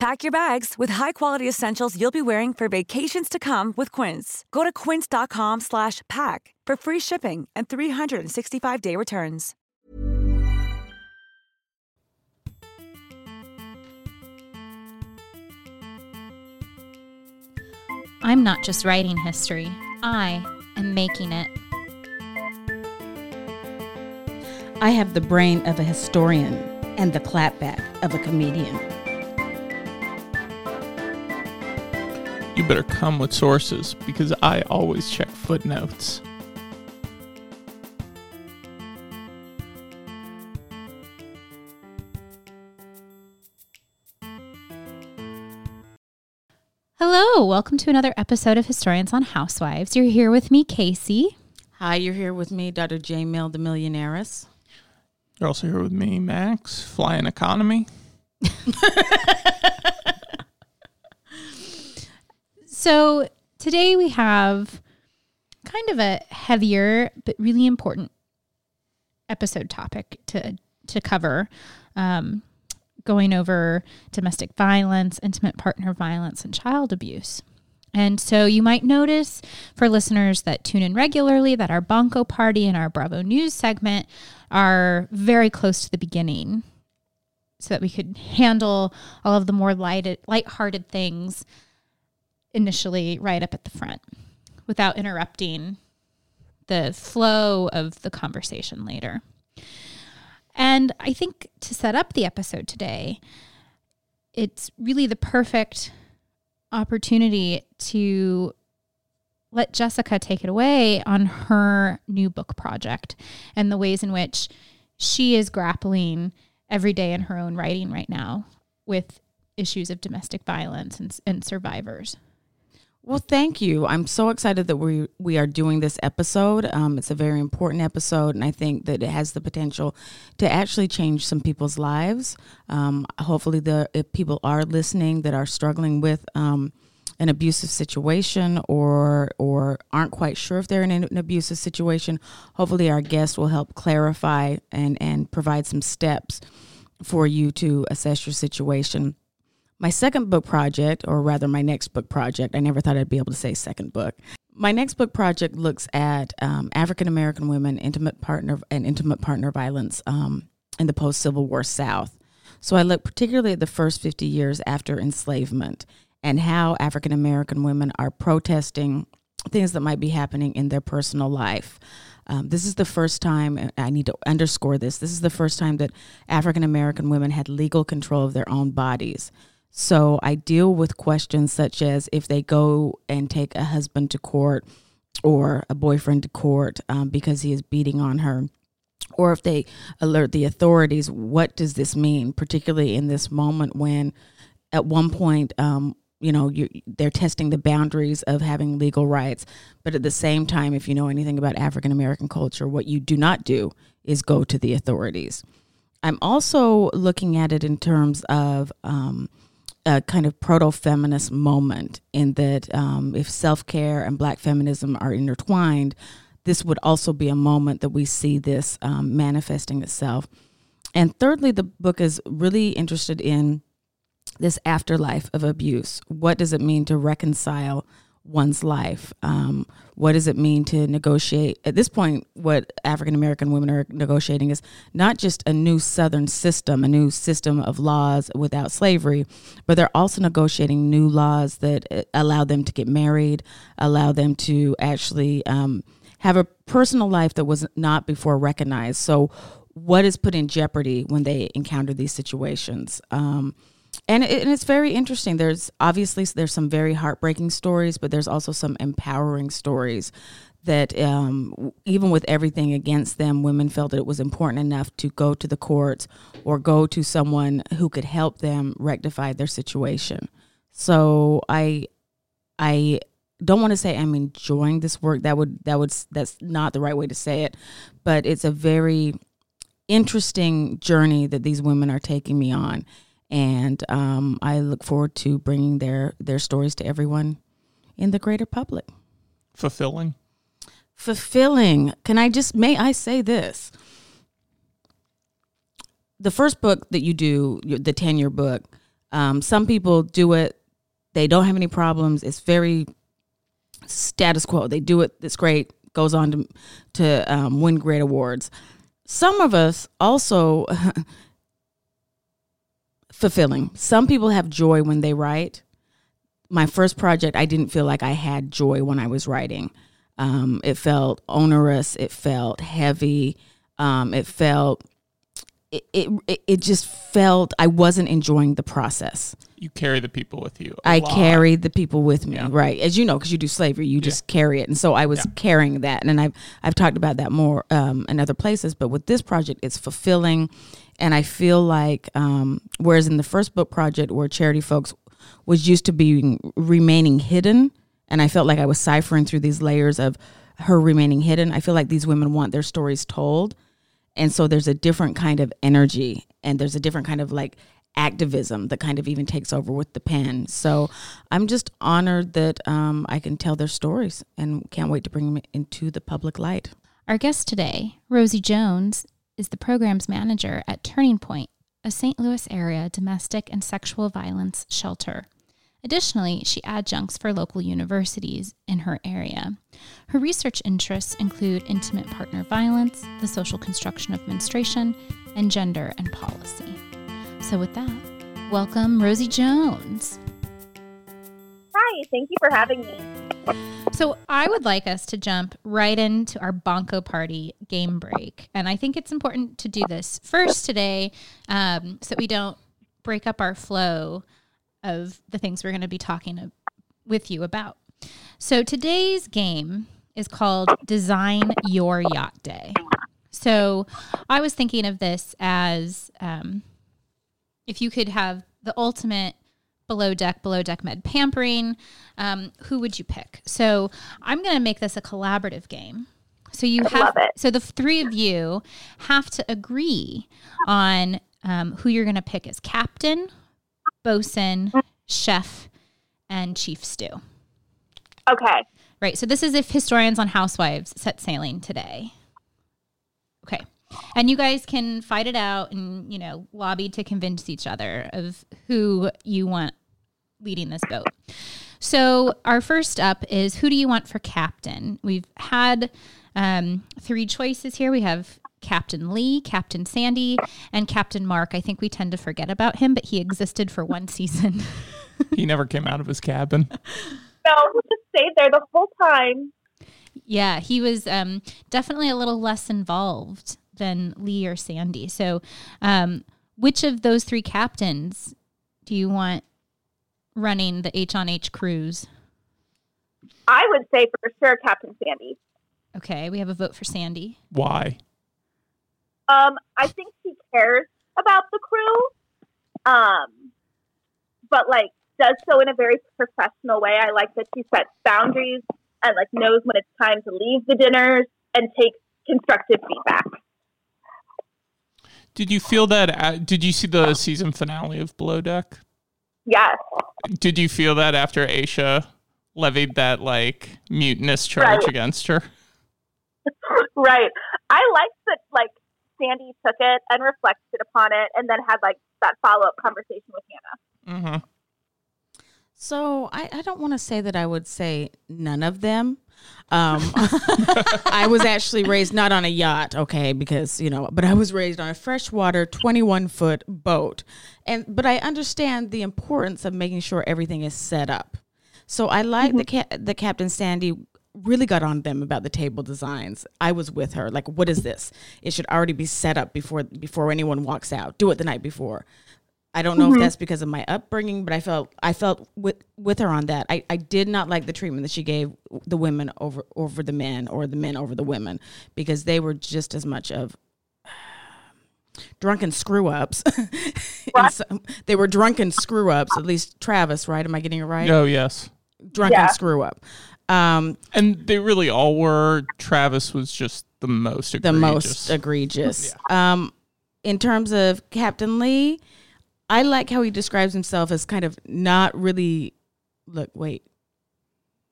Pack your bags with high-quality essentials you'll be wearing for vacations to come with Quince. Go to quince.com slash pack for free shipping and 365-day returns. I'm not just writing history, I am making it. I have the brain of a historian and the clapback of a comedian. You better come with sources because I always check footnotes. Hello, welcome to another episode of Historians on Housewives. You're here with me, Casey. Hi, you're here with me, Dr. J. Mill, the millionaires. You're also here with me, Max, flying economy. So today we have kind of a heavier but really important episode topic to to cover. Um, going over domestic violence, intimate partner violence, and child abuse. And so you might notice for listeners that tune in regularly that our Bonko Party and our Bravo News segment are very close to the beginning so that we could handle all of the more light, lighthearted things initially right up at the front without interrupting the flow of the conversation later. And I think to set up the episode today, it's really the perfect opportunity to let Jessica take it away on her new book project and the ways in which she is grappling every day in her own writing right now with issues of domestic violence and, and survivors. Well, thank you. I'm so excited that we we are doing this episode. Um, it's a very important episode, and I think that it has the potential to actually change some people's lives. Um, hopefully, the if people are listening that are struggling with um, an abusive situation or or aren't quite sure if they're in an abusive situation, hopefully our guest will help clarify and and provide some steps for you to assess your situation my second book project, or rather my next book project, I never thought I'd be able to say second book. My next book project looks at um, African American women, intimate partner, and intimate partner violence um, in the post Civil War South. So I look particularly at the first 50 years after enslavement and how African American women are protesting things that might be happening in their personal life. Um, this is the first time, I need to underscore this, this is the first time that African American women had legal control of their own bodies. So I deal with questions such as if they go and take a husband to court or a boyfriend to court um, because he is beating on her. Or if they alert the authorities, what does this mean, particularly in this moment when at one point, um, you know, you, they're testing the boundaries of having legal rights. But at the same time, if you know anything about African American culture, what you do not do is go to the authorities. I'm also looking at it in terms of um, a kind of proto feminist moment in that um, if self care and black feminism are intertwined, this would also be a moment that we see this um, manifesting itself. And thirdly, the book is really interested in this afterlife of abuse. What does it mean to reconcile one's life. Um, what does it mean to negotiate? At this point, what African American women are negotiating is not just a new Southern system, a new system of laws without slavery, but they're also negotiating new laws that uh, allow them to get married, allow them to actually um, have a personal life that was not before recognized. So, what is put in jeopardy when they encounter these situations? Um, and, it, and it's very interesting. There's obviously there's some very heartbreaking stories, but there's also some empowering stories that um, even with everything against them, women felt that it was important enough to go to the courts or go to someone who could help them rectify their situation. So I, I don't want to say I'm enjoying this work. That would that would that's not the right way to say it, but it's a very interesting journey that these women are taking me on, and um, I look forward to bringing their their stories to everyone in the greater public. Fulfilling fulfilling. Can I just, may I say this? The first book that you do, the 10 year book, um, some people do it, they don't have any problems. It's very status quo. They do it, it's great, goes on to, to um, win great awards. Some of us also fulfilling. Some people have joy when they write. My first project, I didn't feel like I had joy when I was writing. Um, it felt onerous. It felt heavy. Um, it felt it, it it just felt I wasn't enjoying the process. You carry the people with you. I lot. carried the people with me, Yeah. right? As you know, because you do slavery, you just Yeah. carry it, and so I was Yeah. carrying that, and I've I've talked about that more um, in other places, but with this project, it's fulfilling, and I feel like um, whereas in the first book project, where Charity Folks was used to being remaining hidden, and I felt like I was ciphering through these layers of her remaining hidden. I feel like these women want their stories told, and so there's a different kind of energy and there's a different kind of like activism that kind of even takes over with the pen. So I'm just honored that um, I can tell their stories and can't wait to bring them into the public light. Our guest today, Rosie Jones, is the programs manager at Turning Point, a St. Louis area domestic and sexual violence shelter. Additionally, she adjuncts for local universities in her area. Her research interests include intimate partner violence, the social construction of menstruation, and gender and policy. So, with that, welcome Rosie Jones. Hi, thank you for having me. So I would like us to jump right into our Bonko Party game break. And I think it's important to do this first today um, so we don't break up our flow of the things we're going to be talking with you about. So today's game is called Design Your Yacht Day. So I was thinking of this as um, if you could have the ultimate below deck, below deck med pampering, um, who would you pick? So I'm going to make this a collaborative game. So you have, love it. so the three of you have to agree on um, who you're going to pick as captain, bosun, chef, and chief stew. Okay. Right. So this is if historians on housewives set sailing today. Okay. And you guys can fight it out and, you know, lobby to convince each other of who you want leading this boat. So our first up is who do you want for captain? We've had um, three choices here. We have Captain Lee, Captain Sandy, and Captain Mark. I think we tend to forget about him, but he existed for one season. He never came out of his cabin. No, he just stayed there the whole time. Yeah, he was um, definitely a little less involved than Lee or Sandy. So, um, which of those three captains do you want running the H on H cruise? I would say for sure Captain Sandy. Okay, we have a vote for Sandy. Why? Um, I think she cares about the crew, um, but like does so in a very professional way. I like that she sets boundaries and like knows when it's time to leave the dinners and takes constructive feedback. Did you feel that? At, did you see the season finale of Below Deck? Yes, Did you feel that after Aesha levied that like mutinous charge Right. against her? right. I like that like Sandy took it and reflected upon it, and then had like that follow up conversation with Hannah. Mm-hmm. So I, I don't want to say that I would say none of them. Um, I was actually raised not on a yacht, okay, because you know, but I was raised on a freshwater, twenty-one foot boat, and but I understand the importance of making sure everything is set up. So I like the ca- the Captain Sandy really got on them about the table designs. I was with her. Like, what is this? It should already be set up before before anyone walks out. Do it the night before. I don't know if that's because of my upbringing, but I felt I felt with with her on that. I, I did not like the treatment that she gave the women over over the men or the men over the women because they were just as much of drunken screw ups. they were drunken screw ups. At least Travis, right? Am I getting it right? Oh yes, Drunken Yeah. screw up. Um, and they really all were. Travis was just the most egregious. the most egregious. Um, in terms of Captain Lee, I like how he describes himself as kind of not really. Look, wait.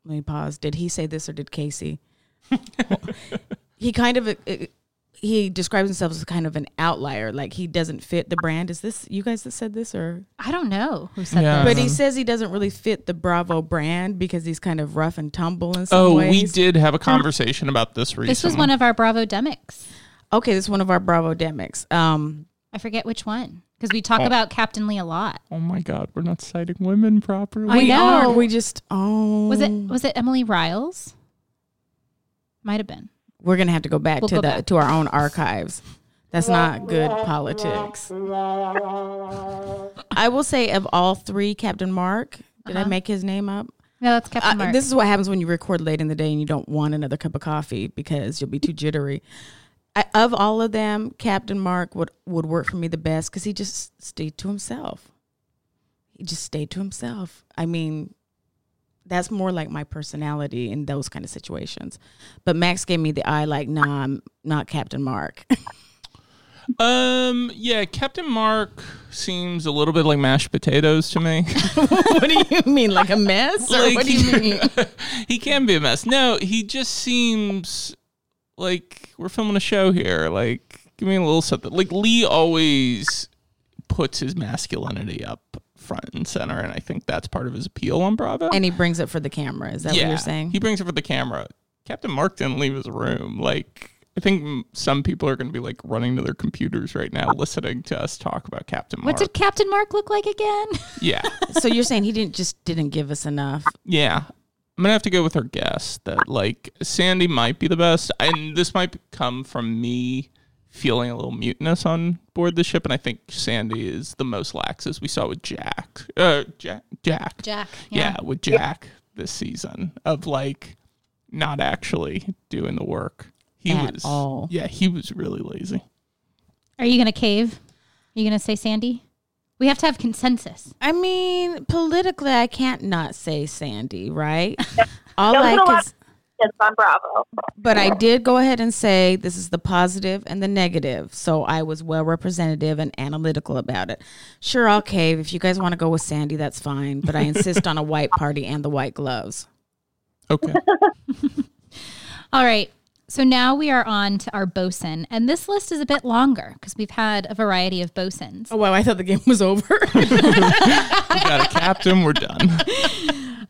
Let me pause. Did he say this or did Casey? he kind of uh, he describes himself as kind of an outlier. Like he doesn't fit the brand. Is this you guys that said this or? I don't know who said Yeah. that. But he says he doesn't really fit the Bravo brand because he's kind of rough and tumble in some Oh, ways. we did have a conversation about this recently. This was one of our Bravo demics. Okay, this is one of our Bravo demics. Um, I forget which one because we talk about Captain Lee a lot. Oh my God, we're not citing women properly. I we know. aren't. We just oh Was it was it Emily Riles? Might have been. We're gonna have to go back We'll to go the back. to our own archives. That's not good politics. I will say of all three, Captain Mark. Did I Uh-huh. make his name up? No, that's Captain Uh, Mark. this is what happens when you record late in the day and you don't want another cup of coffee because you'll be too jittery. I, of all of them, Captain Mark would would work for me the best because he just stayed to himself. He just stayed to himself. I mean, that's more like my personality in those kind of situations. But Max gave me the eye, like, nah, I'm not Captain Mark. Um, yeah, Captain Mark seems a little bit like mashed potatoes to me. what do you mean, like a mess? Like, what do you mean? he can be a mess. No, he just seems like we're filming a show here. Like, give me a little something. Like Lee always puts his masculinity up front and center, and I think that's part of his appeal on Bravo. And he brings it for the camera. Is that what you're saying? He brings it for the camera. Captain Mark didn't leave his room. Like, I think some people are going to be like running to their computers right now, listening to us talk about Captain Mark. what did Captain Mark look like again? yeah, so you're saying he didn't just didn't give us enough? yeah. I'm gonna have to go with her guess that like Sandy might be the best, and this might come from me feeling a little mutinous on board the ship, and I think Sandy is the most lax, as we saw with Jack. Uh, Jack. Jack. Jack. yeah, with Jack this season of like not actually doing the work. He At was all. Yeah, he was really lazy. Are you gonna cave? Are you gonna say Sandy? We have to have consensus. I mean, politically, I can't not say Sandy, right? All I put can, It's on Bravo. but I did go ahead and say this is the positive and the negative. So I was well representative and analytical about it. Sure, I'll cave if you guys want to go with Sandy. That's fine, but I insist on a white party and the white gloves. Okay. All right. So now we are on to our bosun, and this list is a bit longer because we've had a variety of bosuns. Oh wow, I thought the game was over. we got a captain. We're done.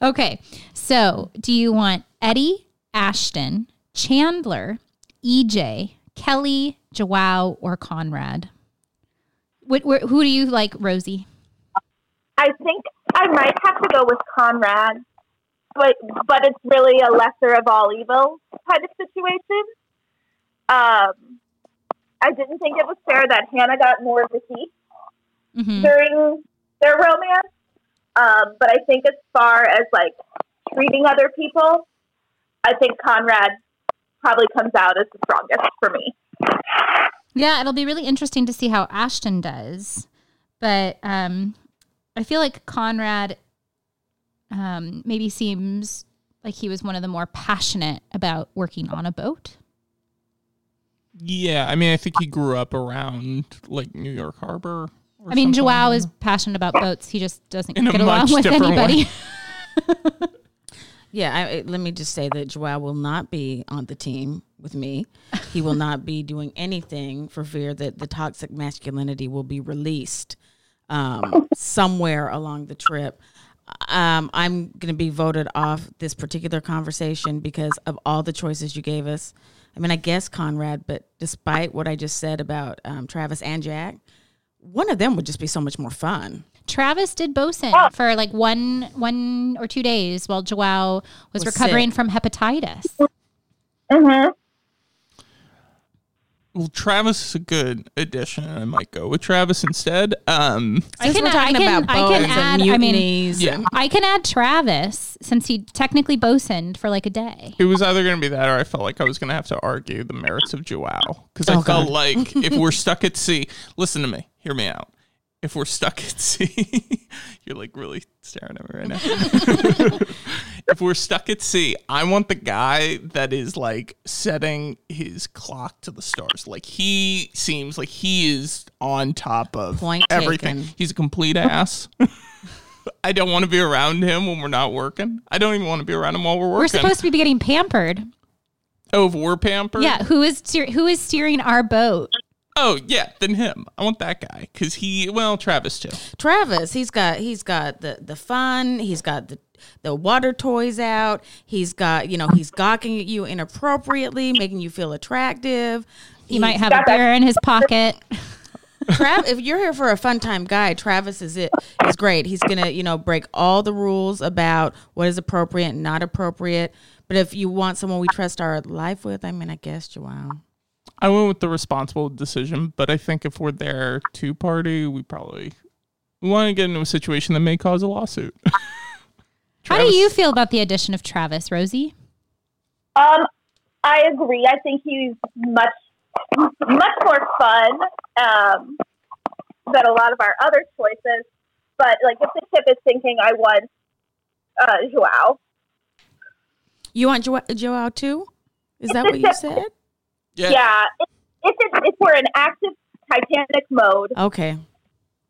Okay. So do you want Eddie, Ashton, Chandler, EJ, Kelly, Joao, or Conrad? What, wh- who do you like, Rosie? I think I might have to go with Conrad, but but it's really a lesser of all evils kind of situation. Um, I didn't think it was fair that Hannah got more of the heat Mhm. during their romance. Um, but I think as far as like treating other people, I think Conrad probably comes out as the strongest for me. Yeah, it'll be really interesting to see how Ashton does. But um, I feel like Conrad um, maybe seems like he was one of the more passionate about working on a boat. Yeah, I mean, I think he grew up around like New York Harbor. or I mean, something. Joao is passionate about boats. He just doesn't In get along with anybody. Yeah, I, I- let me just say that Joao will not be on the team with me. He will not be doing anything for fear that the toxic masculinity will be released um, somewhere along the trip. Um, I'm going to be voted off this particular conversation because of all the choices you gave us. I mean, I guess Conrad, but despite what I just said about um, Travis and Jack, one of them would just be so much more fun. Travis did bosun Oh. for like one one or two days while Joao was, Was recovering sick. from hepatitis. hmm Well, Travis is a good addition, I might go with Travis instead. Um, I can- we're talking I can- about I can add- and I mean- Yeah. I can add Travis since he technically bosuned for like a day. it was either going to be that, or I felt like I was going to have to argue the merits of Joao because I Oh, felt God. like if we're stuck at sea, listen to me, hear me out. If we're stuck at sea, you're like really staring at me right now. if we're stuck at sea, I want the guy that is like setting his clock to the stars. Like he seems like he is on top of Point everything. taken. He's a complete ass. I don't want to be around him when we're not working. I don't even want to be around him while we're working. We're supposed to be getting pampered. oh, if we're pampered? Yeah, who is steer- who is steering our boat? Oh, yeah, then him. I want that guy because he, well, Travis too. Travis, he's got he's got the the fun. He's got the the water toys out. He's got you know he's gawking at you inappropriately, making you feel attractive. He might have a beer in his pocket. Trav, if you're here for a fun time guy, Travis is it is great. He's gonna you know break all the rules about what is appropriate and not appropriate. But if you want someone we trust our life with, I mean, I guess Joao. I went with the responsible decision, but I think if we're there two party, we probably we want to get into a situation that may cause a lawsuit. How do you feel about the addition of Travis, Rosie? Um, I agree. I think he's much much more fun um, than a lot of our other choices. But like, if the ship is thinking, I want uh, Joao. You want jo- Joao too? Is that what you said? Yeah. Yeah, if, if, it's, if we're in active Titanic mode, Okay.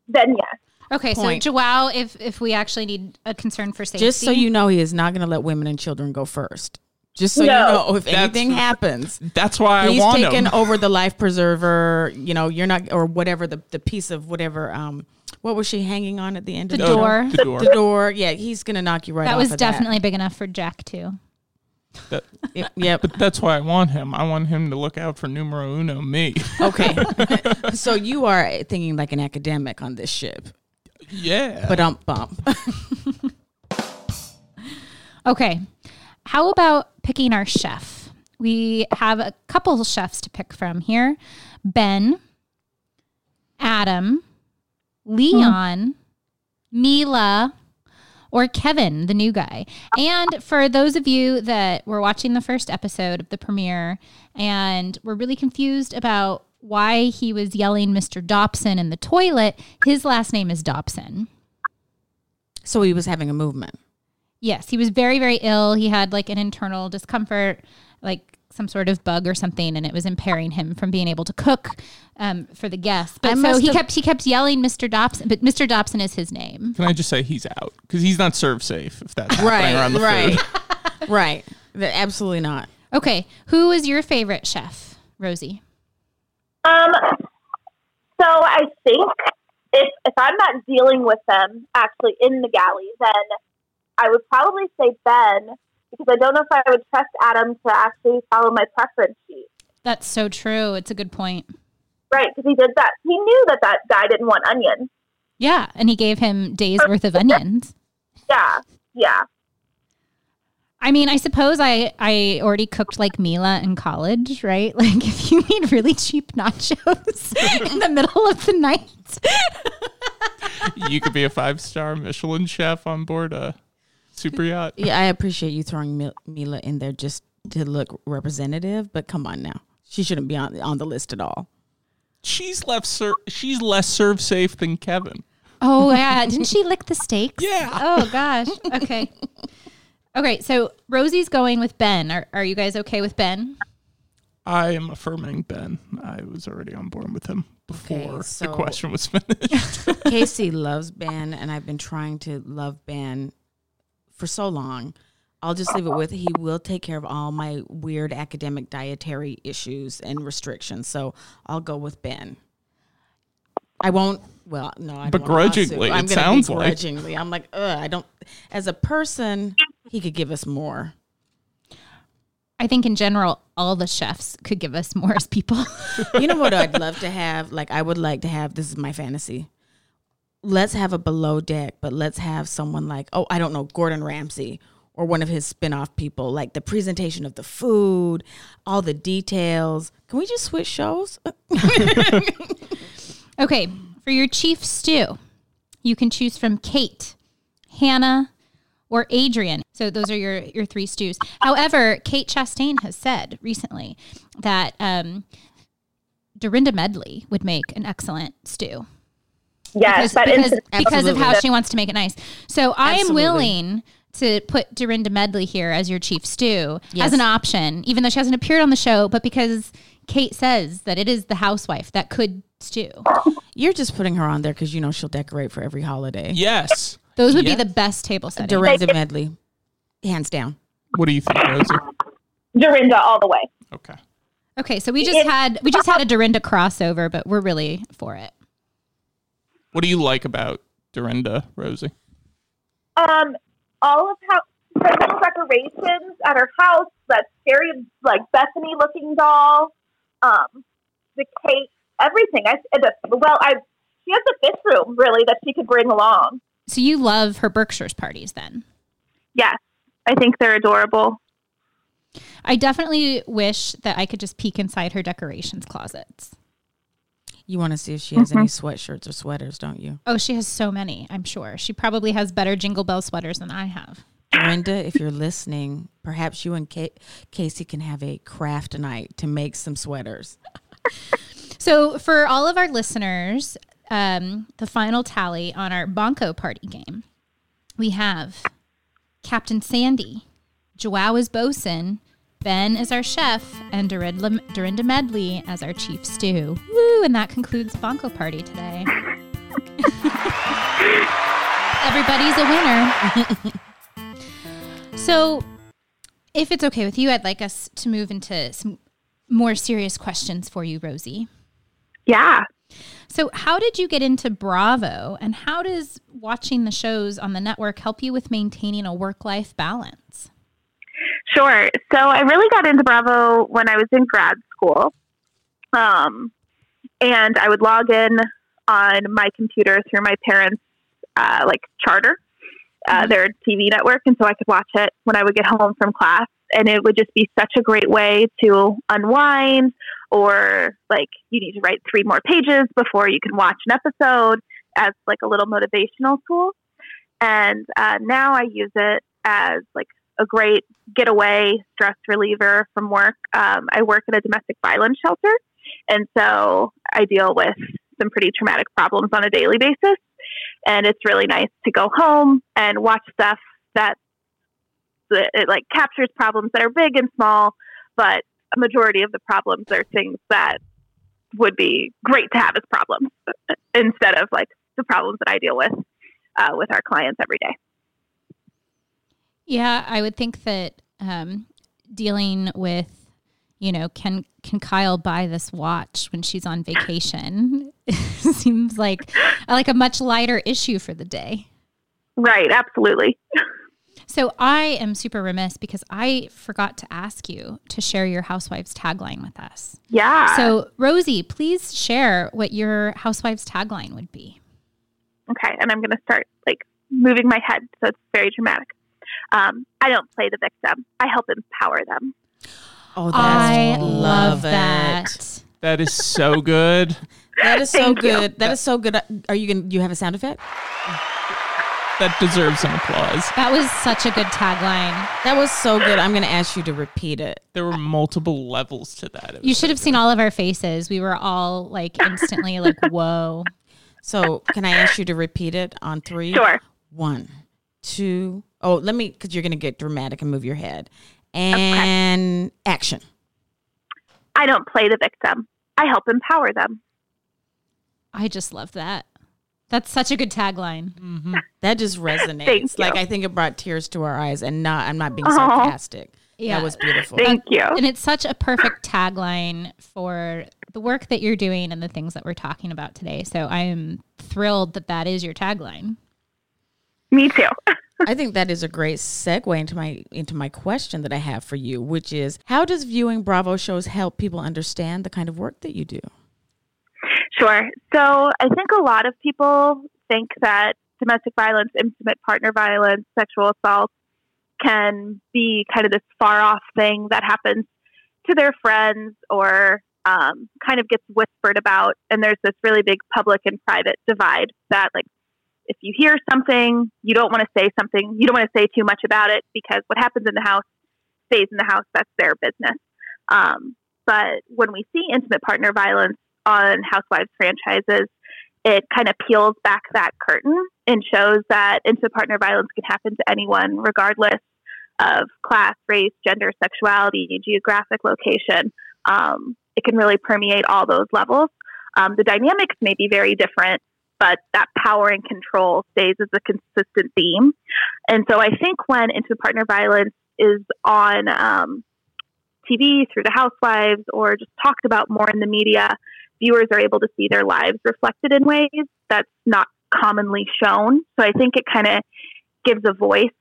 then yes. Okay, Point. so Joao, if if we actually need a concern for safety, Just so you know, he is not going to let women and children go first. Just so No. you know, if That's- anything happens, That's why he's I want taken him. over the life preserver. You know, you're not, or whatever the the piece of whatever. Um, what was she hanging on at the end the of the show? door. The door. The door. Yeah, he's going to knock you right. that off was of definitely big enough for Jack too. That- yep. but that's why I want him. I want him to look out for numero uno, me. Okay. so you are thinking like an academic on this ship, yeah. but um bump. Okay, how about picking our chef? We have a couple chefs to pick from here: Ben, Adam, Leon, Mila, or Kevin, the new guy. And for those of you that were watching the first episode of the premiere and were really confused about why he was yelling Mr. Dobson in the toilet, his last name is Dobson. so he was having a movement. Yes, he was very, very ill. He had like an internal discomfort, like some sort of bug or something, and it was impairing him from being able to cook um, for the guests. I But so he have- kept he kept yelling Mr. Dobson, but Mr. Dobson is his name. Can I just say he's out because he's not ServSafe if that's Right. around the Right. food. right. Absolutely not. Okay, who is your favorite chef, Rosie? Um, so I think if if I'm not dealing with them actually in the galley, then I would probably say Ben because I don't know if I would trust Adam to actually follow my preference sheet. That's so true. It's a good point. Right, because he did that. He knew that that guy didn't want onions. Yeah, and he gave him days worth of onions. Yeah, yeah. I mean, I suppose I I already cooked like Mila in college, right? Like if you need really cheap nachos in the middle of the night. you could be a five star Michelin chef on board a super yacht. Yeah, I appreciate you throwing Mil- Mila in there just to look representative, but come on now. She shouldn't be on on the list at all. She's left. Ser- she's less ServSafe than Kevin. Oh yeah, didn't she lick the steaks? Yeah. Oh gosh. Okay. Okay, so Rosie's going with Ben. Are are you guys okay with Ben? I am affirming Ben. I was already on board with him before so- the question was finished. Casey loves Ben, and I've been trying to love Ben for so long. I'll just leave it with he will take care of all my weird academic dietary issues and restrictions. So I'll go with Ben. I won't. Well, no, I don't Begrudgingly. I'm it gonna sounds like. begrudgingly. I'm like, ugh, I don't. As a person, he could give us more. I think in general, all the chefs could give us more as people. You know what I'd love to have? Like, I would like to have. This is my fantasy. Let's have a below deck, but let's have someone like, oh, I don't know, Gordon Ramsay or one of his spin-off people, like the presentation of the food, all the details. Can we just switch shows? Okay, for your chief stew, you can choose from Kate, Hannah, or Adrian. So those are your your three stews. However, Kate Chastain has said recently that um, Dorinda Medley would make an excellent stew. Yes, because, that because, instant- because of how she wants to make it nice. So I am willing to put Dorinda Medley here as your chief stew Yes. as an option, even though she hasn't appeared on the show, but because Kate says that it is the housewife that could stew. You're just putting her on there because you know she'll decorate for every holiday. Yes. Those would Yeah. be the best table settings. Dorinda Medley, hands down. What do you think, Rosie? Dorinda all the way. Okay. Okay, so we just had we just had a Dorinda crossover, but we're really for it. What do you like about Dorinda, Rosie? Um, all of how her little decorations at her house, that scary like Bethenny looking doll, um, the cake, everything. I the, well, I she has a fifth room really that she could bring along. So you love her Berkshire's parties then? Yes, I think they're adorable. I definitely wish that I could just peek inside her decorations closets. You want to see if she has any sweatshirts or sweaters, don't you? Oh, she has so many, I'm sure. She probably has better Jingle Bell sweaters than I have. Dorinda, if you're listening, perhaps you and Ca- Casey can have a craft night to make some sweaters. So, for all of our listeners, um, the final tally on our Bonko party game, we have Captain Sandy, Joao as bosun, Ben is our chef, and Dorinda, Dorinda Medley as our chief stew. Woo! And that concludes Bonko party today. Everybody's a winner. so, if it's okay with you, I'd like us to move into some more serious questions for you, Rosie. Yeah. So, how did you get into Bravo, and how does watching the shows on the network help you with maintaining a work life balance? Sure. So I really got into Bravo when I was in grad school. Um, and I would log in on my computer through my parents' uh, like charter, uh, their TV network, and so I could watch it when I would get home from class. And it would just be such a great way to unwind, or like you need to write three more pages before you can watch an episode as like a little motivational tool. And uh, now I use it as like a great getaway stress reliever from work. Um, I work at a domestic violence shelter, and so I deal with some pretty traumatic problems on a daily basis. And it's really nice to go home and watch stuff that it like captures problems that are big and small, but a majority of the problems are things that would be great to have as problems instead of like the problems that I deal with uh, with our clients every day. Yeah, I would think that um, dealing with, you know, can can Kyle buy this watch when she's on vacation seems like like a much lighter issue for the day. Right, absolutely. So I am super remiss because I forgot to ask you to share your housewives tagline with us. Yeah. So Rosie, please share what your housewives tagline would be. Okay, and I'm going to start like moving my head, so it's very dramatic. Um, I don't play the victim. I help empower them. Oh, that's I love love that. it. That is so good. That is so Thank you. good. That is so good. Are you going to you have a sound effect? That deserves some applause. That was such a good tagline. That was so good. I'm going to ask you to repeat it. There were multiple levels to that. You should so have seen all of our faces. We were all like instantly like, whoa. So, can I ask you to repeat it on 3? Sure. One, two. Oh, let me cuz you're going to get dramatic and move your head. And action. I don't play the victim. I help empower them. I just love that. That's such a good tagline. Mm-hmm. That just resonates. Thank you. Like I think it brought tears to our eyes and not I'm not being Aw. sarcastic. Yeah. That was beautiful. Thank you. And it's such a perfect tagline for the work that you're doing and the things that we're talking about today. So I am thrilled that that is your tagline. Me too. I think that is a great segue into my into my question that I have for you, which is how does viewing Bravo shows help people understand the kind of work that you do? Sure. So I think a lot of people think that domestic violence, intimate partner violence, sexual assault can be kind of this far off thing that happens to their friends or um, kind of gets whispered about. And there's this really big public and private divide that, like, if you hear something, you don't want to say something, you don't want to say too much about it because what happens in the house stays in the house. That's their business. Um, but when we see intimate partner violence on Housewives franchises, it kind of peels back that curtain and shows that intimate partner violence can happen to anyone, regardless of class, race, gender, sexuality, geographic location. Um, it can really permeate all those levels. Um, the dynamics may be very different, but that power and control stays as a consistent theme. And so I think when intimate partner violence is on um, TV through the housewives or just talked about more in the media, viewers are able to see their lives reflected in ways that's not commonly shown. So I think it kind of gives a voice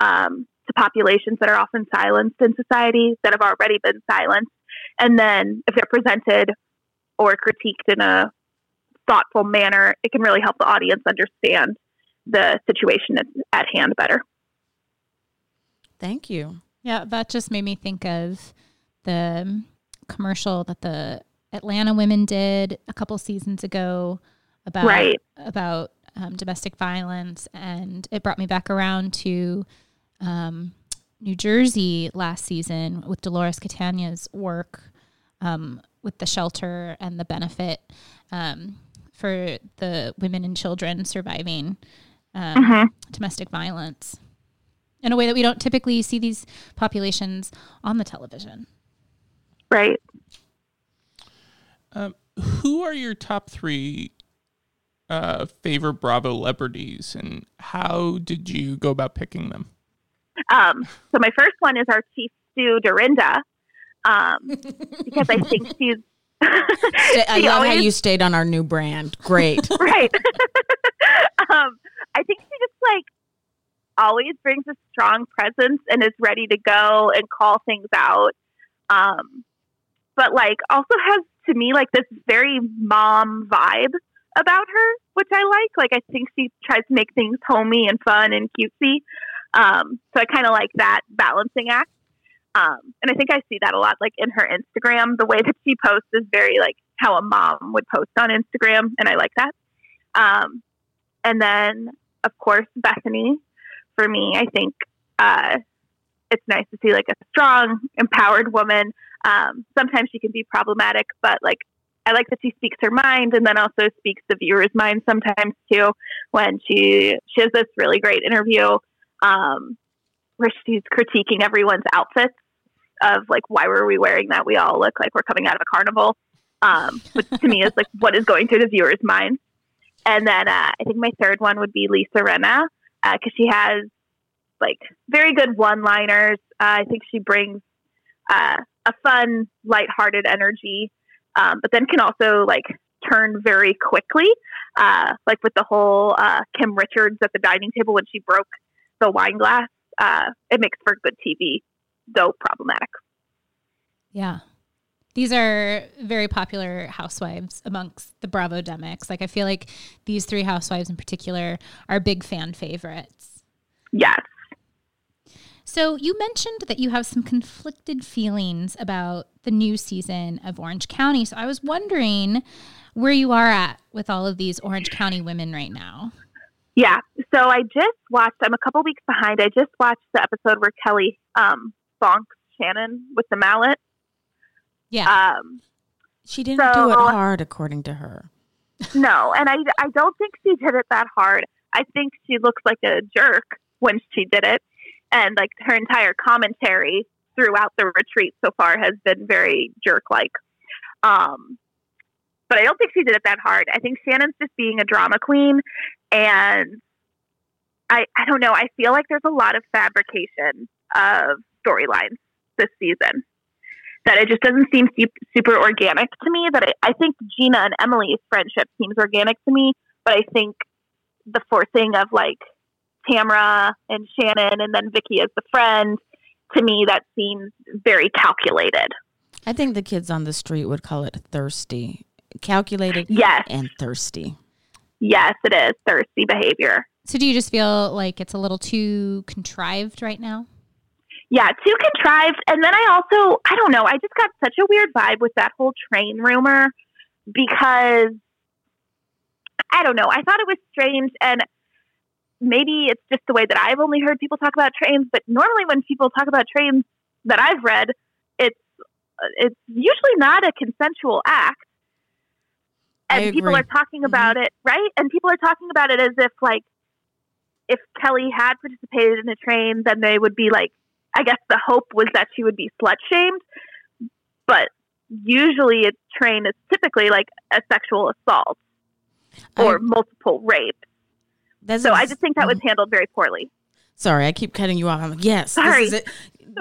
um, to populations that are often silenced in society that have already been silenced. And then if they're presented or critiqued in a thoughtful manner, it can really help the audience understand the situation at hand better. Thank you. Yeah, that just made me think of the commercial that the Atlanta women did a couple seasons ago about right. about um, domestic violence, and it brought me back around to um, New Jersey last season with Dolores Catania's work um, with the shelter and the benefit um, for the women and children surviving um, Mhm. domestic violence in a way that we don't typically see these populations on the television. Right. Um, who are your top three uh, favorite Bravo celebrities, and how did you go about picking them? Um, so my first one is our chief stew, Dorinda, um, because I think she's. I love how you stayed on our new brand. Great. right. um, I think she just like always brings a strong presence and is ready to go and call things out. Um, but like also has to me like this very mom vibe about her, which I like. Like I think she tries to make things homey and fun and cutesy. Um, so I kind of like that balancing act. Um, and I think I see that a lot, like in her Instagram. The way that she posts is very like how a mom would post on Instagram, and I like that. Um, and then, of course, Bethenny. For me, I think uh, it's nice to see like a strong, empowered woman. Um, sometimes she can be problematic, but like I like that she speaks her mind, and then also speaks the viewer's mind sometimes too. When she she has this really great interview um, where she's critiquing everyone's outfits of like why were we wearing that? We all look like we're coming out of a carnival. Um, which to me is like what is going through the viewer's mind. And then uh, I think my third one would be Lisa Rinna because she has like very good one-liners. Uh, I think she brings uh, a fun, lighthearted energy, um, but then can also like turn very quickly. Uh, like with the whole uh, Kim Richards at the dining table when she broke the wine glass. Uh, it makes for good TV, though problematic. Yeah. These are very popular housewives amongst the Bravo demics. Like I feel like these three housewives in particular are big fan favorites. Yes. So you mentioned that you have some conflicted feelings about the new season of Orange County. So I was wondering where you are at with all of these Orange County women right now. Yeah. So I just watched, I'm a couple weeks behind. I just watched the episode where Kelly um, bonks Shannon with the mallet. Yeah. Um, She didn't do it hard, according to her. no, and I, I don't think she did it that hard. I think she looks like a jerk when she did it. And like her entire commentary throughout the retreat so far has been very jerk like. Um, but I don't think she did it that hard. I think Shannon's just being a drama queen. And I, I don't know. I feel like there's a lot of fabrication of storylines this season that it just doesn't seem super organic to me. That I, I think Gina and Emily's friendship seems organic to me, but I think the forcing of like Tamra and Shannon and then Vicki as the friend to me that seems very calculated. I think the kids on the street would call it thirsty, calculated, Yes. and thirsty. Yes, it is thirsty behavior. So do you just feel like it's a little too contrived right now? Yeah, too contrived. And then I also, I don't know, I just got such a weird vibe with that whole train rumor because I don't know. I thought it was strange and maybe it's just the way that I've only heard people talk about trains, but normally when people talk about trains that I've read, it's it's usually not a consensual act. And people are talking about it, right? And people are talking about it as if like if Kelly had participated in a train, then they would be like I guess the hope was that she would be slut shamed. But usually a train is typically like a sexual assault or I- multiple rape. So I just think that was Mhm. handled very poorly. Sorry, I keep cutting you off. I'm like, yes, Sorry. this is it.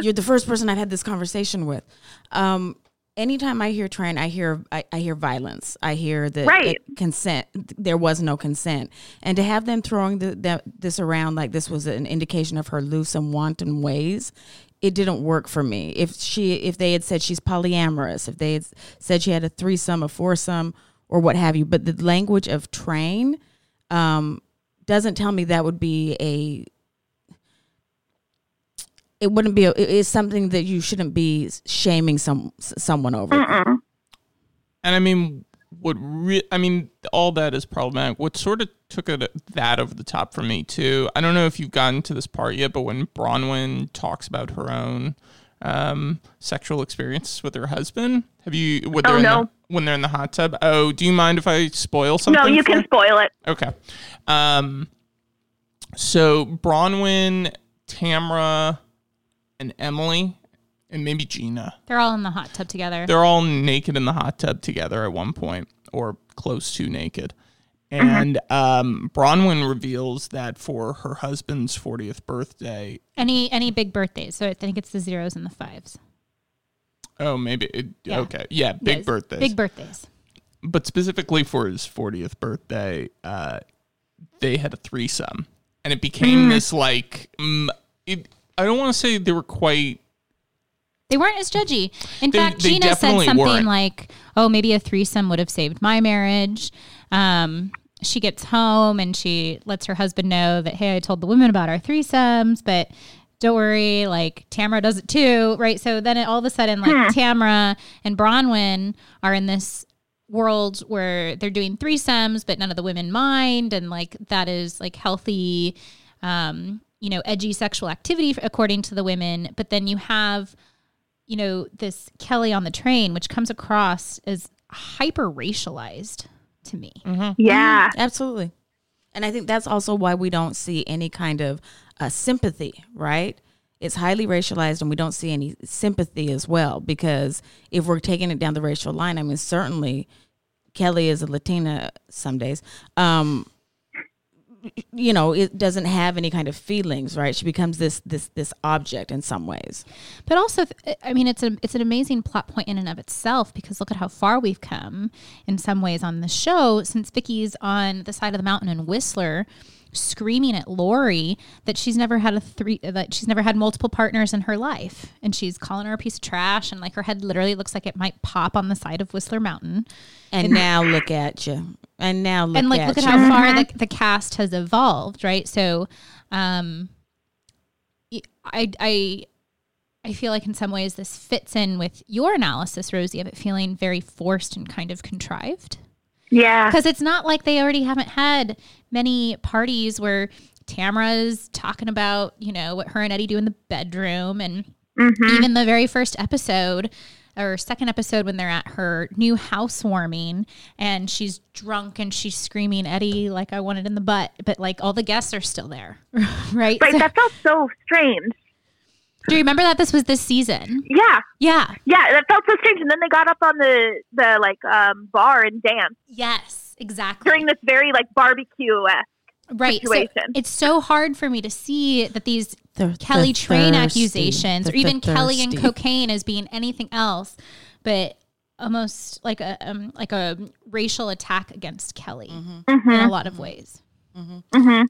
You're the first person I've had this conversation with. Um, anytime I hear train, I hear I, I hear violence. I hear the, Right. it- consent. There was no consent, and to have them throwing the, that this around like this was an indication of her loose and wanton ways. It didn't work for me. If she, if they had said she's polyamorous, if they had said she had a threesome, a foursome, or what have you, but the language of train um, doesn't tell me that would be a it wouldn't be a, it is something that you shouldn't be shaming some someone over Mm-mm. And I mean, what re- I mean, all that is problematic. What sort of took it that over the top for me too. I don't know if you've gotten to this part yet, but when Braunwyn talks about her own um, sexual experience with her husband, have you? When Oh, they're in no. the, when they're in the hot tub. Oh, do you mind if I spoil something? No, you for can spoil it. Okay. Um, so Braunwyn, Tamra, and Emily, and maybe Gina. They're all in the hot tub together. They're all naked in the hot tub together at one point, or close to naked. And um, Braunwyn reveals that for her husband's 40th birthday, Any any big birthdays? So I think it's the zeros and the fives. oh, maybe, it, Yeah. okay. Yeah, big Yes, birthdays. Big birthdays. but specifically for his 40th birthday, uh, they had a threesome, and it became this like, mm, it, I don't want to say they were quite. They weren't as judgy. In They- fact, they Gina said something weren't. like, "Oh, maybe a threesome would have saved my marriage." Um, she gets home and she lets her husband know that, "Hey, I told the women about our threesomes, but don't worry, like Tamra does it too, right?" So then it, all of a sudden, like Tamra and Braunwyn are in this world where they're doing threesomes, but none of the women mind, and like that is like healthy, um, you know, edgy sexual activity according to the women. But then you have you know, this Kelly on the train, which comes across as hyper racialized to me. Yeah. absolutely and i think that's also why we don't see any kind of uh, sympathy right it's highly racialized and we don't see any sympathy as well because if we're taking it down the racial line i mean certainly kelly is a latina some days um you know it doesn't have any kind of feelings right? She becomes this this this object in some ways. But also, I mean, it's a it's an amazing plot point in and of itself because look at how far we've come in some ways on the show since Vicki's on the side of the mountain in Whistler, screaming at Lauri that she's never had a three that she's never had multiple partners in her life, and she's calling her a piece of trash, and like her head literally looks like it might pop on the side of Whistler Mountain. and now look at you and now look and like at look at you. how far the, the cast has evolved right so um i i i feel like in some ways this fits in with your analysis rosie of it feeling very forced and kind of contrived Yeah. because it's not like they already haven't had many parties where tamra's talking about you know what her and eddie do in the bedroom and even the very first episode or second episode when they're at her new housewarming and she's drunk and she's screaming Eddie like I want it in the butt but like all the guests are still there right Right. So- That felt so strange. do you remember that this was this season Yeah. yeah Yeah. That felt so strange. And then they got up on the, the like, um, bar and danced yes exactly during this very, like, barbecue esque. Right so it's so hard for me to see that these They're- Kelly they're train thirsty. accusations They're- or even they're Kelly and cocaine as being anything else but almost like a um, like a racial attack against Kelly Mm-hmm. in a lot of ways.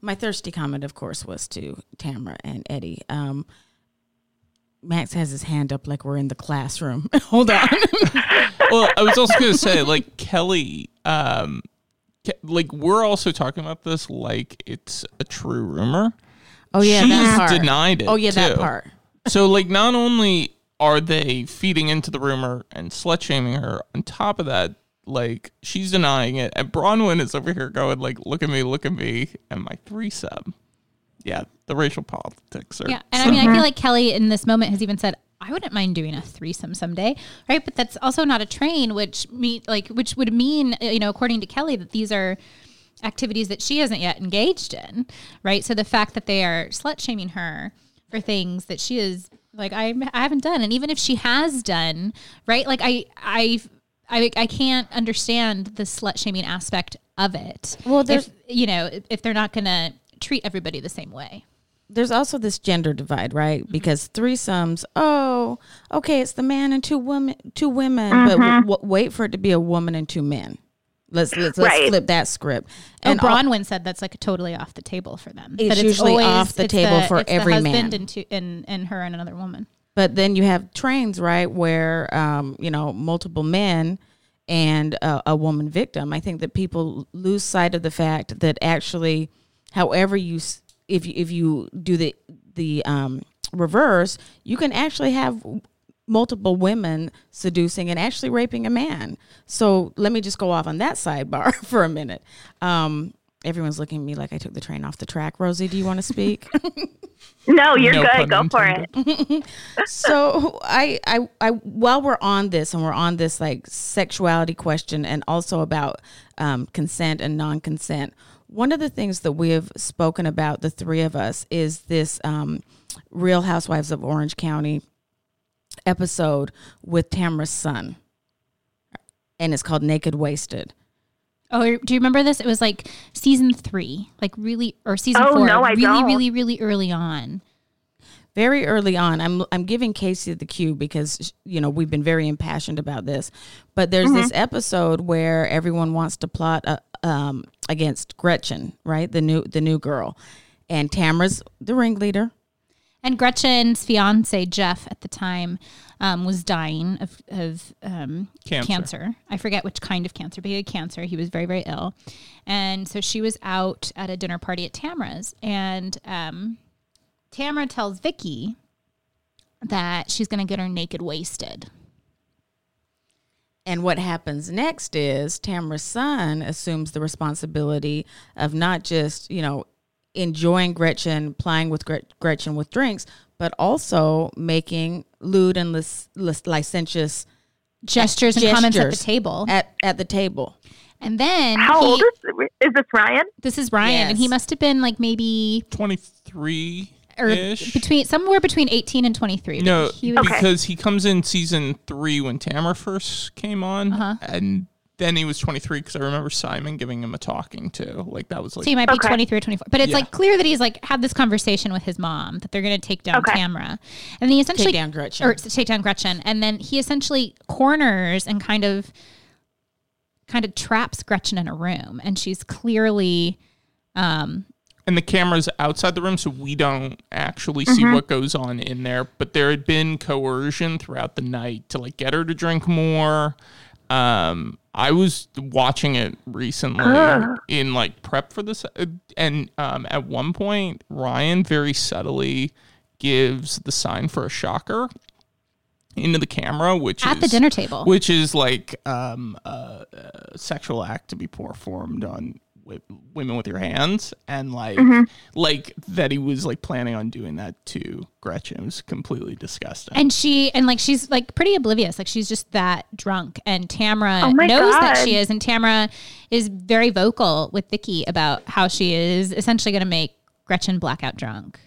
My thirsty comment, of course, was to Tamra and Eddie. Um, Max has his hand up like we're in the classroom. Hold on. well, I was also going to say, like Kelly, um, Ke- like we're also talking about this like it's a true rumor. Oh yeah, She's that part. denied it. Oh yeah, that part. So like not only are they feeding into the rumor and slut shaming her, on top of that, like she's denying it, and Braunwyn is over here going like, "Look at me, look at me," and my threesome. Yeah, the racial politics are. Yeah, and I mean, I feel like Kelly in this moment has even said, "I wouldn't mind doing a threesome someday," right? But that's also not a train, which mean like which would mean, uh, you know, according to Kelly, that these are activities that she hasn't yet engaged in, right? So the fact that they are slut shaming her for things that she is like I, I haven't done, and even if she has done, right? Like I I I I can't understand the slut shaming aspect of it. Well, if, you know, if, if they're not going to treat everybody the same way. There's also this gender divide, right? Because threesomes, oh, okay, it's the man and two women, two women, but w- w- wait for it to be a woman and two men. Let's let's, let's Right. flip that script. And all- oh, Braunwyn said that's like totally off the table for them. It's usually off the it's table for it's every the man. husband and, two, and and her and another woman. But then you have trains, right, where um, you know multiple men and uh, a woman victim. I think that people lose sight of the fact that actually, however you s- if you, if you do the the um, reverse, you can actually have multiple women seducing and actually raping a man. So let me just go off on that sidebar for a minute. Um, everyone's looking at me like I took the train off the track. Rosie, do you want to speak? No, you're No good. pun Go for it. so I, I i while we're on this and we're on this like sexuality question and also about um, consent and non-consent one of the things that we have spoken about the three of us is this um, real housewives of orange county episode with tamra's son and it's called naked wasted Oh, do you remember this? It was like season three, like really, or season Oh, four, no, I really, don't. really, really early on. very early on i'm i'm giving casey the cue because you know we've been very impassioned about this but there's this episode where everyone wants to plot uh, um, against gretchen right the new the new girl and tamra's the ringleader And Gretchen's fiance Jeff at the time um, was dying of, of um, Cancer. cancer. I forget which kind of cancer, but he had cancer. He was very, very ill, and so she was out at a dinner party at Tamra's, and um, Tamra tells Vicki that she's going to get her naked wasted. And what happens next is Tamra's son assumes the responsibility of not just, you know, enjoying Gretchen, playing with Gretchen with drinks, but also making lewd and lis- lis- licentious Gestures and comments at the table, At, at the table. and then How he- old is is this Ryan? this is Ryan, and he must have been like maybe 23 or ish. between somewhere between eighteen and twenty three. No, he was, because he comes in season three when Tamra first came on, Uh-huh. and then he was 23 because I remember Simon giving him a talking to. Like that was like So he might be Okay. 23 or 24. But it's Yeah. like clear that he's like had this conversation with his mom that they're going to take down Okay. Tamra. And then he essentially Take down Gretchen. or take down Gretchen. And then he essentially corners and kind of kind of traps Gretchen in a room and she's clearly um and the camera's outside the room, so we don't actually see Mm-hmm. what goes on in there. But there had been coercion throughout the night to like get her to drink more. Um, I was watching it recently in like prep for this, uh, and um, at one point, Ryan very subtly gives the sign for a shocker into the camera, which at is, the dinner table. which is like um, a, a sexual act to be performed on wi- women with your hands, and like mm-hmm. like that he was like planning on doing that to Gretchen. It was completely disgusting. and she and like she's like pretty oblivious. Like she's just that drunk. And tamra Oh my knows that she is. And tamra is very vocal with vicki about how she is essentially going to make gretchen blackout drunk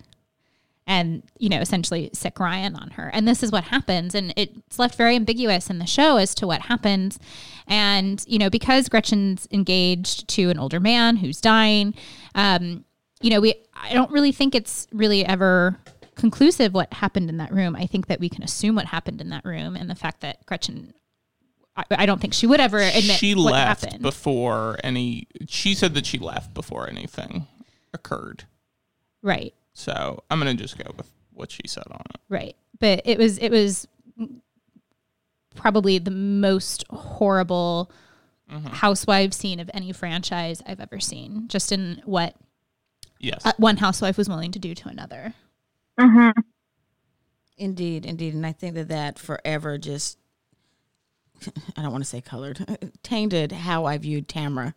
and you know essentially sick ryan on her and this is what happens and it's left very ambiguous in the show as to what happens and you know because gretchen's engaged to an older man who's dying um you know we i don't really think it's really ever conclusive what happened in that room i think that we can assume what happened in that room and the fact that gretchen i, I don't think she would ever admit she what left happened before any. She said that she left before anything occurred. right So I'm gonna just go with what she said on it. Right. But it was it was probably the most horrible housewife scene of any franchise I've ever seen, just in what Yes. uh, one housewife was willing to do to another. hmm Indeed, indeed, and I think that that forever just I don't want to say colored tainted how I viewed Tamra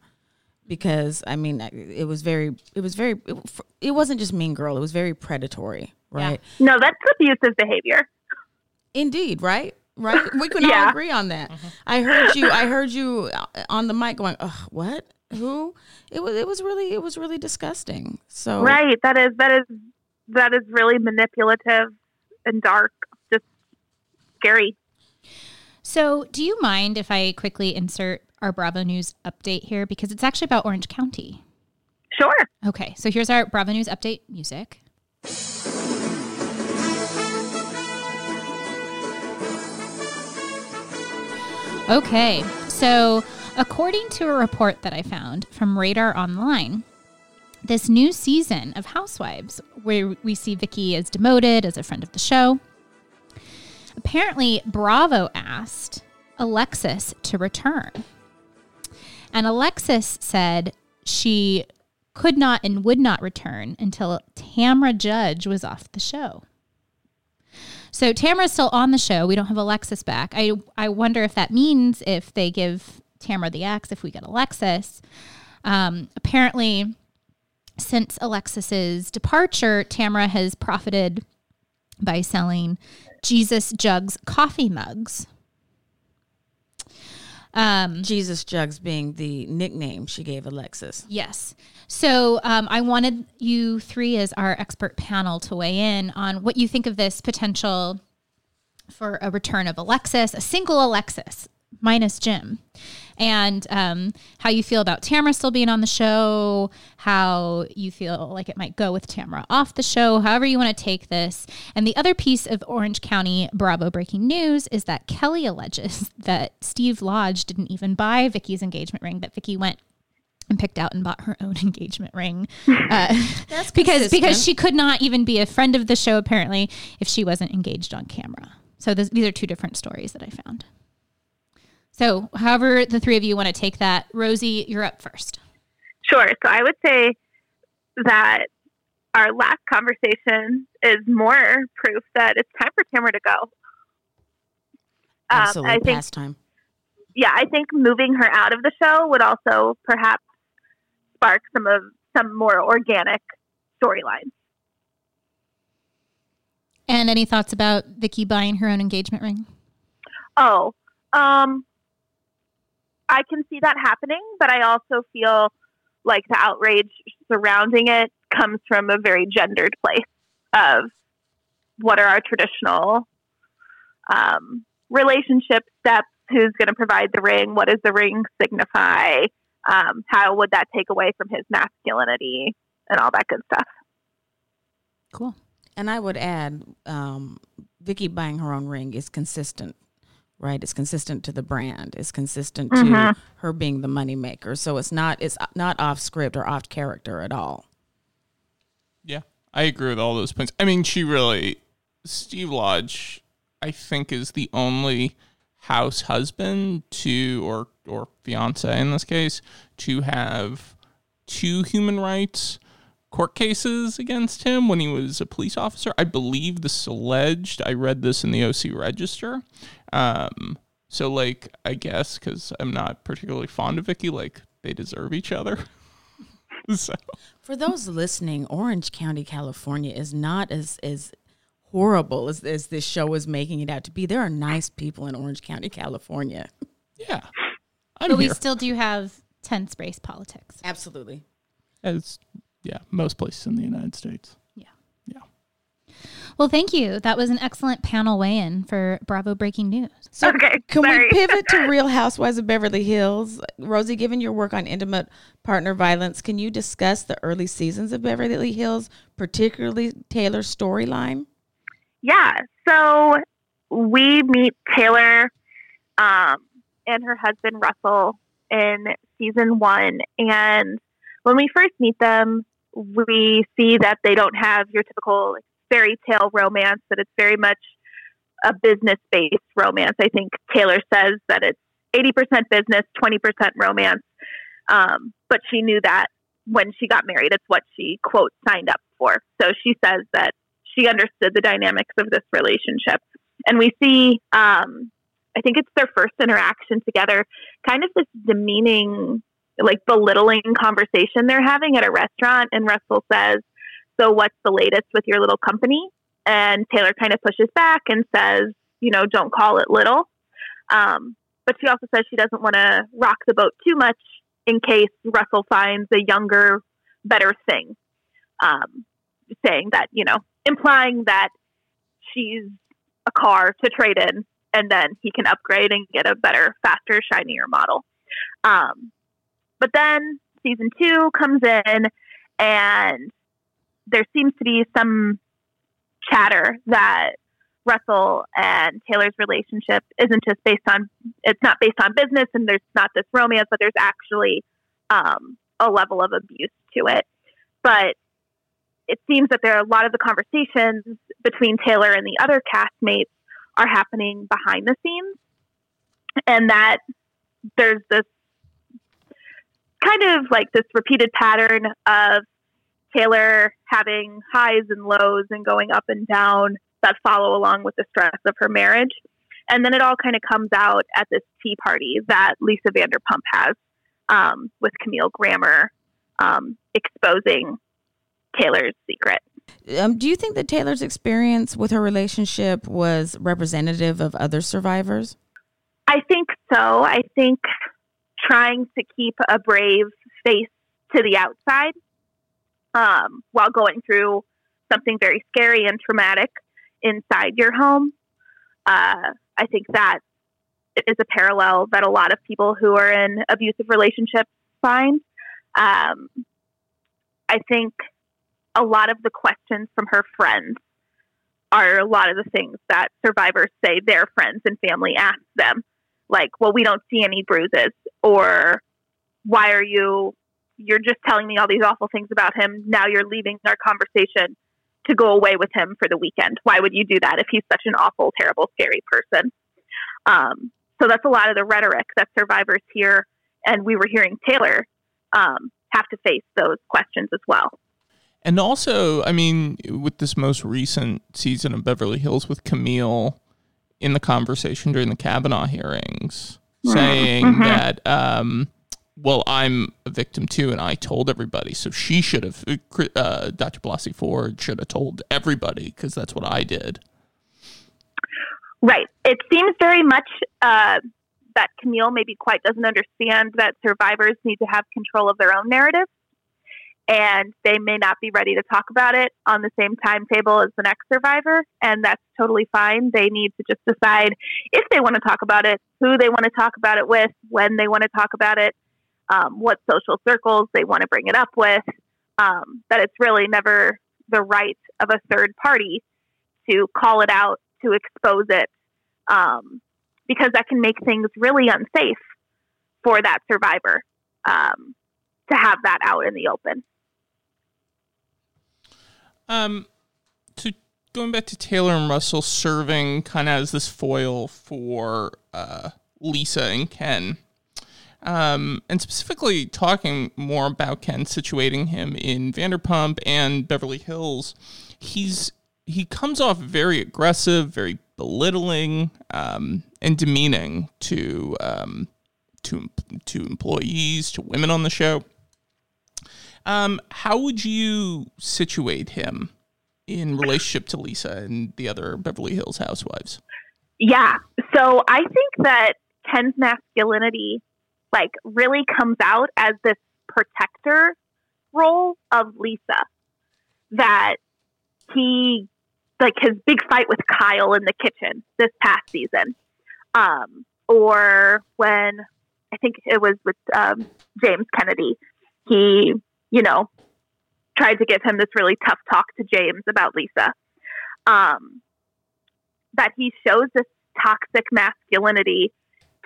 because I mean it was very it was very it, it wasn't just mean girl it was very predatory right No, that's abusive behavior. indeed right right we can all agree on that mm-hmm. I heard you I heard you uh, on the mic going Ugh, what who it was it was really it was really disgusting so Right. That is that is that is really manipulative and dark. Just scary. So, do you mind if I quickly insert our Bravo News update here because it's actually about Orange County? Sure. Okay, so here's our Bravo News update music. Okay, so according to a report that I found from Radar Online, this new season of Housewives, where we see Vicki as demoted as a friend of the show, apparently Bravo asked Alexis to return. And Alexis said she could not and would not return until Tamra Judge was off the show. So Tamra's still on the show. We don't have Alexis back. I I wonder if that means if they give Tamra the axe, if we get Alexis. Um, apparently, since Alexis's departure, Tamra has profited by selling Jesus Jugs coffee mugs. Um, Jesus Jugs being the nickname she gave Alexis Yes. So um, I wanted you three, as our expert panel, to weigh in on what you think of this potential for a return of Alexis, a single Alexis minus Jim, and um, how you feel about Tamra still being on the show, how you feel like it might go with Tamra off the show, however you want to take this. And the other piece of Orange County Bravo breaking news is that Kelly alleges that Steve Lodge didn't even buy Vicki's engagement ring, that Vicki went and picked out and bought her own engagement ring. Uh, because because she could not even be a friend of the show apparently if she wasn't engaged on camera. So this, these are two different stories that I found. So, however, the three of you want to take that, Rosie, you're up first. Sure. So I would say that our last conversation is more proof that it's time for Tamra to go. Um, absolutely I think, pastime yeah, I think moving her out of the show would also perhaps spark some of some more organic storylines. And any thoughts about Vicki buying her own engagement ring? Oh, um, I can see that happening, but I also feel like the outrage surrounding it comes from a very gendered place of what are our traditional um, relationship steps? Who's going to provide the ring? What does the ring signify? Um, how would that take away from his masculinity and all that good stuff? Cool. And I would add, um, Vicki buying her own ring is consistent, right? It's consistent to the brand. It's consistent to Mhm. her being the moneymaker. So it's not it's not off script or off character at all. Yeah, I agree with all those points. I mean, she really, Steve Lodge, I think, is the only house husband to, or or fiance in this case, to have two human rights court cases against him when he was a police officer. I believe this is alleged. I read this in the OC Register. Um, so like, I guess because I'm not particularly fond of Vicki, like they deserve each other. so. For those listening, Orange County, California is not as as horrible as, as this show is making it out to be. There are nice people in Orange County, California. Yeah. I'm but we here. still do have tense race politics. Absolutely. As yeah, most places in the United States. Yeah. Yeah. Well, thank you. That was an excellent panel weigh in for Bravo Breaking News. So Okay, can sorry. we pivot to Real Housewives of Beverly Hills? Rosie, given your work on intimate partner violence, can you discuss the early seasons of Beverly Hills, particularly Taylor's storyline? Yeah. So we meet Taylor um, and her husband Russell in season one. And when we first meet them, we see that they don't have your typical fairy tale romance, that it's very much a business based romance. I think Taylor says that it's 80% business, 20% romance. Um, but she knew that when she got married, it's what she, quote, signed up for. So she says that she understood the dynamics of this relationship. And we see, um, I think it's their first interaction together, kind of this demeaning, like belittling conversation they're having at a restaurant. And Russell says, So, what's the latest with your little company? And Taylor kind of pushes back and says, You know, don't call it little. Um, but she also says she doesn't want to rock the boat too much in case Russell finds a younger, better thing. Um, saying that, you know, implying that she's a car to trade in and then he can upgrade and get a better, faster, shinier model. Um, but then season two comes in and there seems to be some chatter that Russell and Taylor's relationship isn't just based on it's not based on business and there's not this romance, but there's actually um, a level of abuse to it. But it seems that there are a lot of the conversations between Taylor and the other castmates are happening behind the scenes, and that there's this kind of like this repeated pattern of Taylor having highs and lows and going up and down that follow along with the stress of her marriage. And then it all kind of comes out at this tea party that Lisa Vanderpump has um, with Camille Grammer um, exposing Taylor's secret. Um, do you think that Taylor's experience with her relationship was representative of other survivors? I think so. I think trying to keep a brave face to the outside um, while going through something very scary and traumatic inside your home. Uh, I think that is a parallel that a lot of people who are in abusive relationships find. Um, I think a lot of the questions from her friends are a lot of the things that survivors say their friends and family ask them. Like, well, we don't see any bruises, or why are you, you're just telling me all these awful things about him. Now you're leaving our conversation to go away with him for the weekend. Why would you do that if he's such an awful, terrible, scary person? Um, so that's a lot of the rhetoric that survivors hear, and we were hearing Taylor um, have to face those questions as well. And also, I mean, with this most recent season of Beverly Hills with Camille in the conversation during the Kavanaugh hearings, saying mm-hmm. that um, well, I'm a victim too, and I told everybody. So she should have, uh, Dr. Blasey Ford should have told everybody because that's what I did. Right. It seems very much uh, that Camille maybe quite doesn't understand that survivors need to have control of their own narrative, and they may not be ready to talk about it on the same timetable as the next survivor, and that's totally fine. They need to just decide if they want to talk about it, who they want to talk about it with, when they want to talk about it, um, what social circles they want to bring it up with, um, that it's really never the right of a third party to call it out, to expose it, um, because that can make things really unsafe for that survivor um, to have that out in the open. Um, so going back to Taylor and Russell serving kind of as this foil for uh, Lisa and Ken. Um, and specifically talking more about Ken situating him in Vanderpump and Beverly Hills, he's he comes off very aggressive, very belittling, um, and demeaning to um, to to employees, to women on the show. Um, how would you situate him in relationship to Lisa and the other Beverly Hills housewives? Yeah, so I think that Ken's masculinity like really comes out as this protector role of Lisa. That he like his big fight with Kyle in the kitchen this past season. Um, or when I think it was with um, James Kennedy, he, you know, tried to give him this really tough talk to James about Lisa. Um, that he shows this toxic masculinity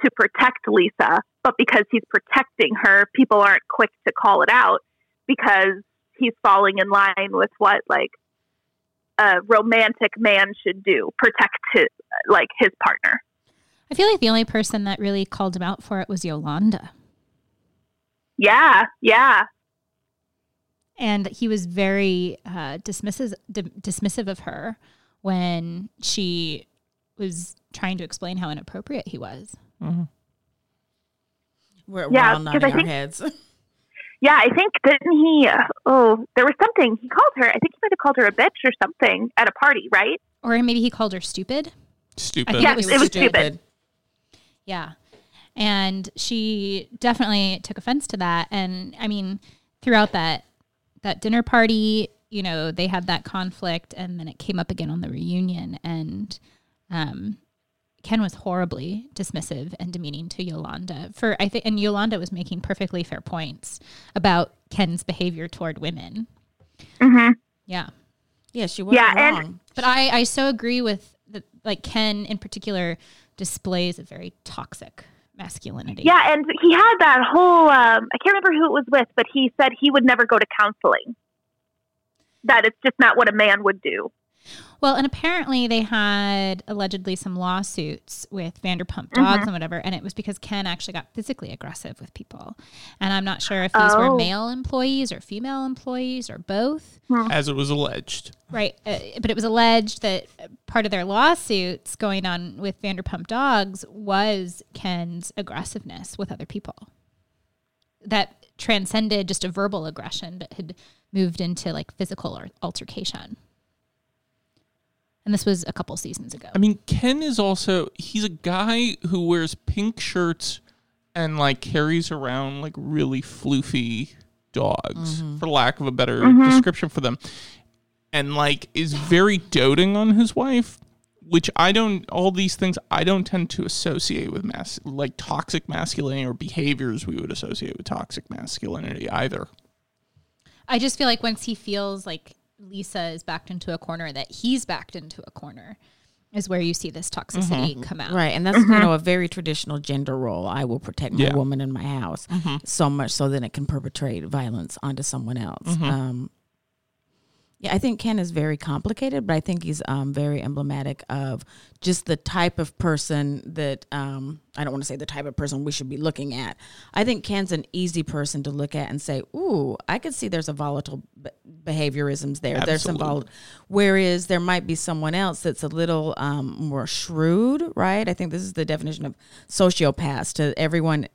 to protect Lisa, but because he's protecting her, people aren't quick to call it out because he's falling in line with what like a romantic man should do, protect his like his partner. I feel like the only person that really called him out for it was Yolanda. Yeah, yeah. And he was very uh, dismissive, d- dismissive of her when she was trying to explain how inappropriate he was. Mm-hmm. We're, Yeah, we're all 'cause nodding I our think- heads. Yeah, I think didn't he? Uh, oh, there was something he called her. I think he might have called her a bitch or something at a party, right? Or maybe he called her stupid. Stupid. think Yeah, it was it was stupid. Yeah. And she definitely took offense to that. And I mean, throughout that that dinner party, you know, they had that conflict and then it came up again on the reunion and um Ken was horribly dismissive and demeaning to Yolanda for I think and Yolanda was making perfectly fair points about Ken's behavior toward women. Mm-hmm. Yeah. Yeah, she was Yeah, and- wrong. But I, I so agree with the, like Ken in particular displays a very toxic masculinity. Yeah, and he had that whole. Um, I can't remember who it was with, but he said he would never go to counseling. That it's just not what a man would do. Well, and apparently they had allegedly some lawsuits with Vanderpump Dogs and whatever, and it was because Ken actually got physically aggressive with people. And I'm not sure if these were Oh. male employees or female employees or both. As it was alleged. Right. Uh, but it was alleged that part of their lawsuits going on with Vanderpump Dogs was Ken's aggressiveness with other people. That transcended just a verbal aggression, but had moved into like physical or altercation. And this was a couple seasons ago. I mean, Ken is also he's a guy who wears pink shirts and like carries around like really floofy dogs, mm-hmm. for lack of a better mm-hmm. description for them. And like is very doting on his wife, which I don't all these things I don't tend to associate with mas- like toxic masculinity or behaviors we would associate with toxic masculinity either. I just feel like once he feels like Lisa is backed into a corner, that he's backed into a corner, is where you see this toxicity mm-hmm. come out. Right, and that's you know a very traditional gender role. I will protect my Yeah. woman in my house mm-hmm. so much so that it can perpetrate violence onto someone else. Mm-hmm. Um, yeah, I think Ken is very complicated, but I think he's um, very emblematic of just the type of person that um, I don't want to say the type of person we should be looking at. I think Ken's an easy person to look at and say, "Ooh, I could see there's a volatile be- behaviorisms there. There's some volatile." Whereas there might be someone else that's a little um, more shrewd, right? I think this is the definition of sociopaths. To everyone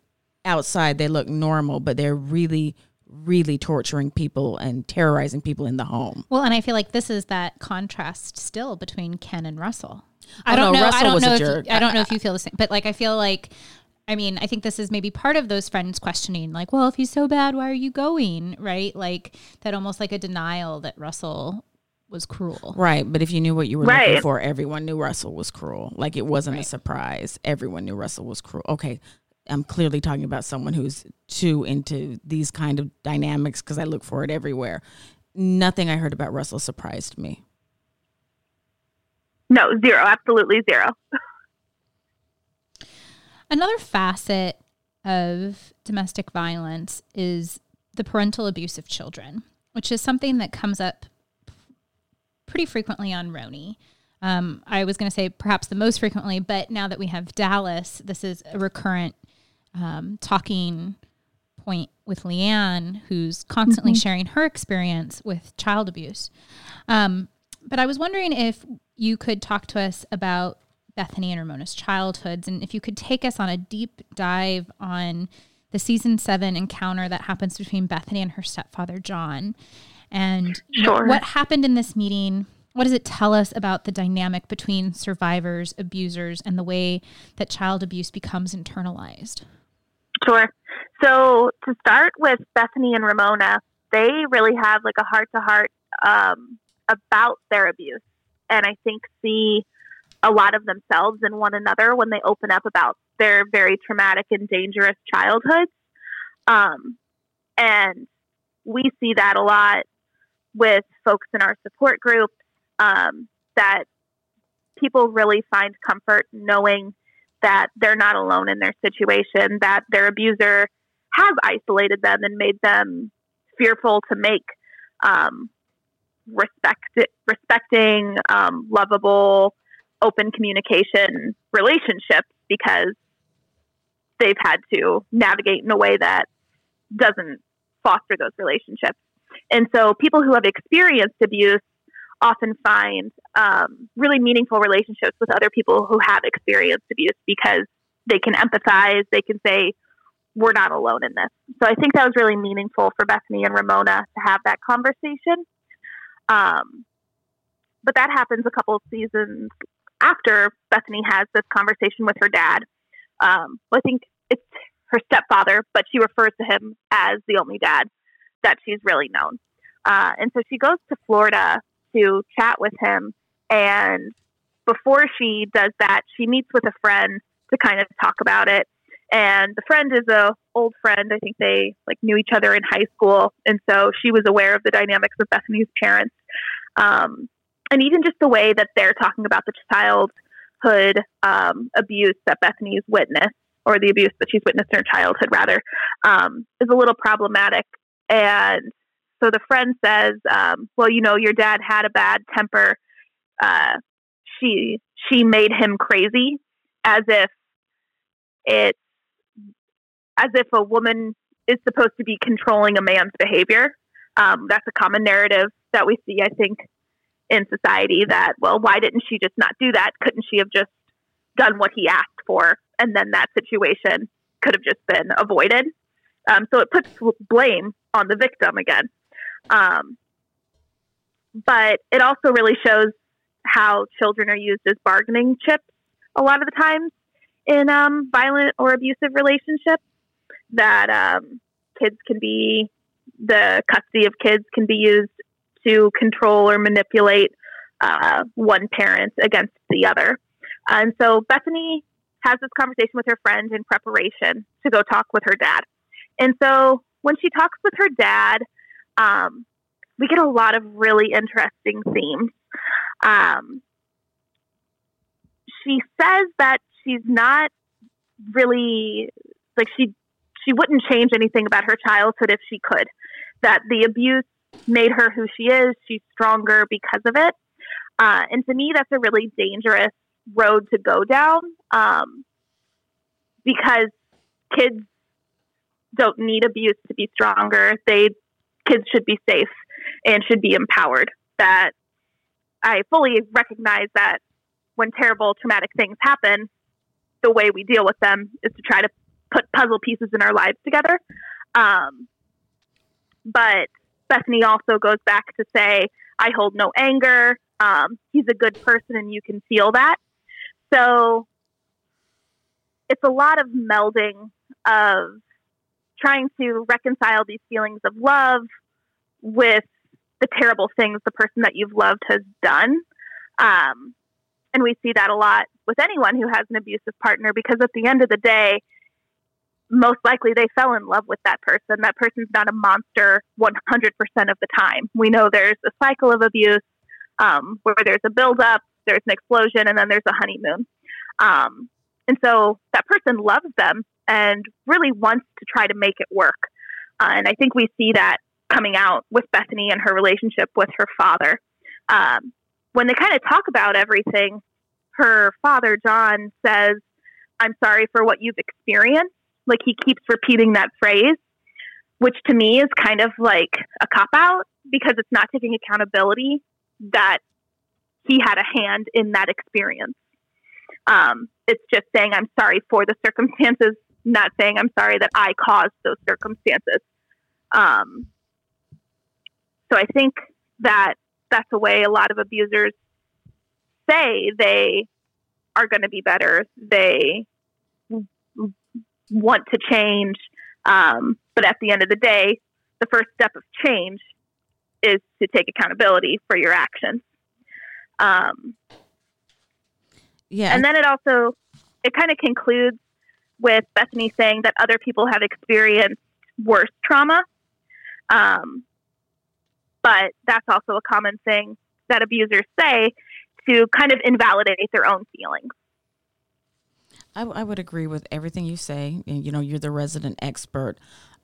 outside, they look normal, but they're really, really torturing people and terrorizing people in the home. Well, and I feel like this is that contrast still between Ken and Russell. Oh, I Oh, don't no, know. Russell I don't know. If jerk. you, I don't know if you feel the same, but like I feel like, I mean, I think this is maybe part of those friends questioning, like, well, if he's so bad, why are you going? Right? Like that, almost like a denial that Russell was cruel. Right, but if you knew what you were looking for, everyone knew Russell was cruel. Like it wasn't a surprise. Everyone knew Russell was cruel. Okay, I'm clearly talking about someone who's too into these kind of dynamics because I look for it everywhere. Nothing I heard about Russell surprised me. No, zero, absolutely zero. Another facet of domestic violence is the parental abuse of children, which is something that comes up pretty frequently on RHONY. Um, I was going to say perhaps the most frequently, but now that we have Dallas, this is a recurrent um, talking point with LeeAnne, who's constantly sharing her experience with child abuse. Um, but I was wondering if you could talk to us about Bethenny and Ramona's childhoods, and if you could take us on a deep dive on the season seven encounter that happens between Bethenny and her stepfather John, and Sure. what happened in this meeting. What does it tell us about the dynamic between survivors, abusers, and the way that child abuse becomes internalized? Sure. So to start with Bethenny and Ramona, they really have like a heart to heart about their abuse, and I think see a lot of themselves in one another when they open up about their very traumatic and dangerous childhoods. Um, and we see that a lot with folks in our support group um, that people really find comfort knowing that they're not alone in their situation, that their abuser has isolated them and made them fearful to make um, respect, respecting, um, lovable, open communication relationships because they've had to navigate in a way that doesn't foster those relationships. And so people who have experienced abuse often find um, really meaningful relationships with other people who have experienced abuse because they can empathize, they can say, we're not alone in this. So I think that was really meaningful for Bethenny and Ramona to have that conversation. Um, but that happens a couple of seasons after Bethenny has this conversation with her dad. Um, I think it's her stepfather, but she refers to him as the only dad that she's really known. Uh, and so she goes to Florida to chat with him. And before she does that, she meets with a friend to kind of talk about it. And the friend is a old friend. I think they like knew each other in high school, and so she was aware of the dynamics of Bethenny's parents, um, and even just the way that they're talking about the childhood um, abuse that Bethenny's witnessed, or the abuse that she's witnessed in her childhood, rather, um, is a little problematic. And so the friend says, um, "Well, you know, your dad had a bad temper. Uh, she she made him crazy, as if it's as if a woman is supposed to be controlling a man's behavior. Um, that's a common narrative that we see, I think, in society. That well, why didn't she just not do that? Couldn't she have just done what he asked for, and then that situation could have just been avoided?" Um, so it puts blame on the victim again. Um, but it also really shows how children are used as bargaining chips a lot of the times in um, violent or abusive relationships. That um, kids can be, the custody of kids can be used to control or manipulate uh, one parent against the other. And so Bethenny has this conversation with her friend in preparation to go talk with her dad. And so when she talks with her dad, um, we get a lot of really interesting themes. Um, she says that she's not really like she she wouldn't change anything about her childhood if she could. That the abuse made her who she is. She's stronger because of it. Uh, and to me, that's a really dangerous road to go down um, because kids don't need abuse to be stronger. They kids should be safe and should be empowered. That I fully recognize that when terrible traumatic things happen, the way we deal with them is to try to put puzzle pieces in our lives together. Um, but Bethenny also goes back to say, I hold no anger. Um, he's a good person and you can feel that. So it's a lot of melding of trying to reconcile these feelings of love with the terrible things the person that you've loved has done. Um, and we see that a lot with anyone who has an abusive partner because at the end of the day, most likely they fell in love with that person. That person's not a monster 100% of the time. We know there's a cycle of abuse um, where there's a buildup, there's an explosion, and then there's a honeymoon. Um, and so that person loves them and really wants to try to make it work. Uh, and I think we see that coming out with Bethenny and her relationship with her father. Um, when they kind of talk about everything, her father, John, says, I'm sorry for what you've experienced. Like he keeps repeating that phrase, which to me is kind of like a cop out because it's not taking accountability that he had a hand in that experience. Um, it's just saying, I'm sorry for the circumstances, not saying, I'm sorry that I caused those circumstances. Um, so I think that that's a way a lot of abusers say they are going to be better. They want to change. Um, but at the end of the day, the first step of change is to take accountability for your actions. Um, yeah. And then it also, it kind of concludes with Bethenny saying that other people have experienced worse trauma. Um, but that's also a common thing that abusers say to kind of invalidate their own feelings. I, I would agree with everything you say. And, you know, you're the resident expert.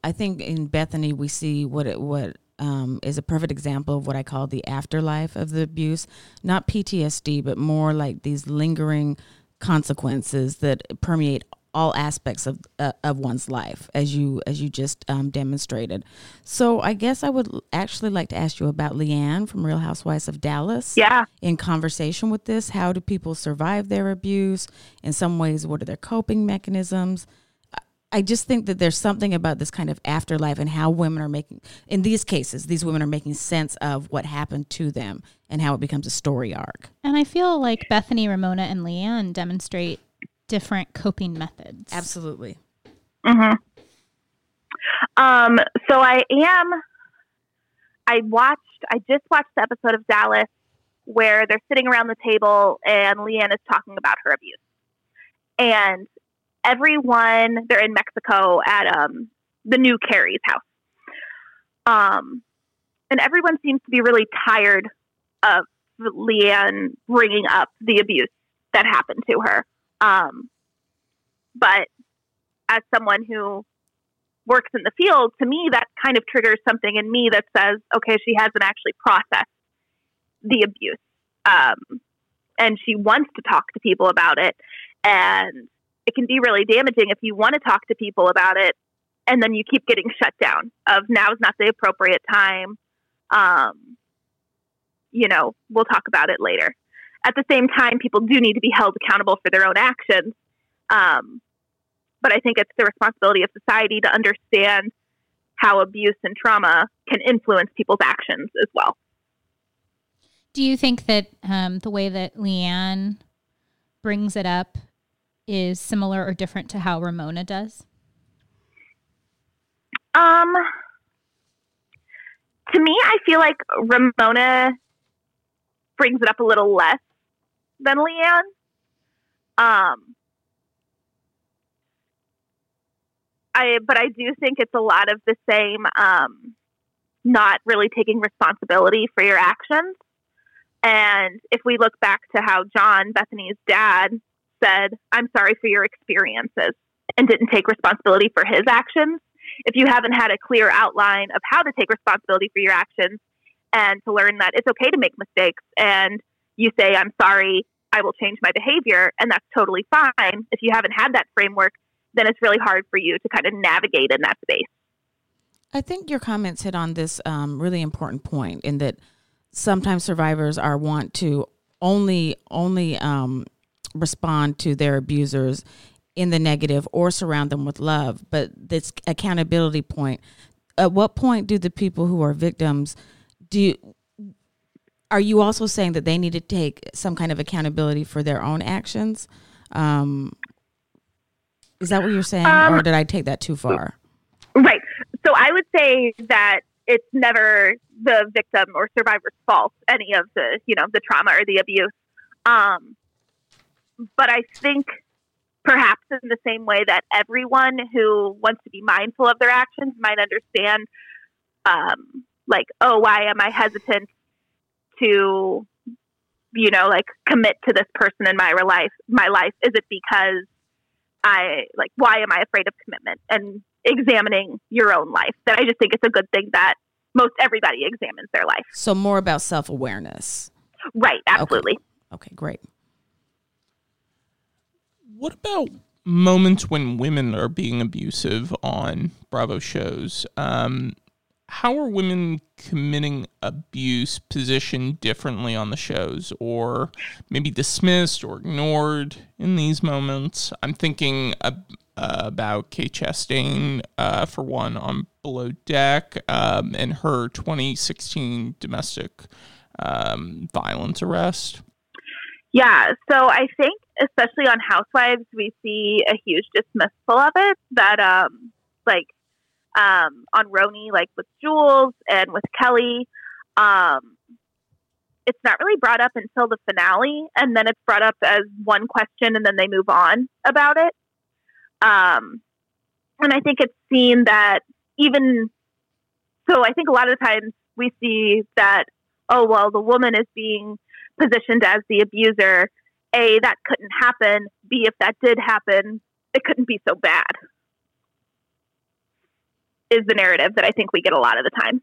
I think in Bethenny we see what it, what um, is a perfect example of what I call the afterlife of the abuse. Not PTSD, but more like these lingering consequences that permeate all aspects of uh, of one's life as you as you just um, demonstrated so i guess i would actually like to ask you about leeanne from real housewives of dallas Yeah. in conversation with this how do people survive their abuse in some ways what are their coping mechanisms I- I just think that there's something about this kind of afterlife and how women are making, in these cases, these women are making sense of what happened to them and how it becomes a story arc. And I feel like Bethenny, Ramona, and LeeAnne demonstrate different coping methods. Absolutely. hmm Um, so I am. I watched. I just watched the episode of Dallas where they're sitting around the table and LeeAnne is talking about her abuse, and everyone they're in Mexico at um the new Carrie's house. Um, and everyone seems to be really tired of LeeAnne bringing up the abuse that happened to her. Um, but as someone who works in the field, to me, that kind of triggers something in me that says, okay, she hasn't actually processed the abuse. Um, and she wants to talk to people about it. And it can be really damaging if you want to talk to people about it and then you keep getting shut down of now is not the appropriate time. Um, you know, we'll talk about it later. At the same time, people do need to be held accountable for their own actions. Um, but I think it's the responsibility of society to understand how abuse and trauma can influence people's actions as well. Do you think that um, the way that LeeAnne brings it up is similar or different to how Ramona does? Um, to me, I feel like Ramona brings it up a little less than LeeAnne. Um, I but I do think it's a lot of the same. Um, not really taking responsibility for your actions. And if we look back to how John, Bethenny's dad, said, I'm sorry for your experiences and didn't take responsibility for his actions, if you haven't had a clear outline of how to take responsibility for your actions and to learn that it's okay to make mistakes and you say, I'm sorry, I will change my behavior, and that's totally fine. If you haven't had that framework, then it's really hard for you to kind of navigate in that space. I think your comments hit on this um, really important point in that sometimes survivors are want to only only um, respond to their abusers in the negative or surround them with love. But this accountability point, at what point do the people who are victims do you, are you also saying that they need to take some kind of accountability for their own actions? Um, is that what you're saying, Um, or did I take that too far? Right. So I would say that it's never the victim or survivor's fault, any of the, you know, the trauma or the abuse. Um, but I think perhaps in the same way that everyone who wants to be mindful of their actions might understand, um, like, oh, why am I hesitant to, you know, like commit to this person in my life? My life is it because I like why am I afraid of commitment and examining your own life? That I just think it's a good thing that most everybody examines their life. So more about self awareness. Right, absolutely. Okay, great. What about moments when women are being abusive on Bravo shows? Um, how are women committing abuse positioned differently on the shows, or maybe dismissed or ignored in these moments? I'm thinking ab- uh, about Kate Chastain, uh, for one, on Below Deck, um, and her 2016 domestic um, violence arrest. Yeah, so I think especially on Housewives, we see a huge dismissal of it. That um, like um, on RHONY, like with Jules and with Kelly, um, it's not really brought up until the finale, and then it's brought up as one question, and then they move on about it. Um, and I think it's seen that even so, I think a lot of times we see that oh well, the woman is being positioned as the abuser. A, that couldn't happen. B, if that did happen, it couldn't be so bad. Is the narrative that I think we get a lot of the time.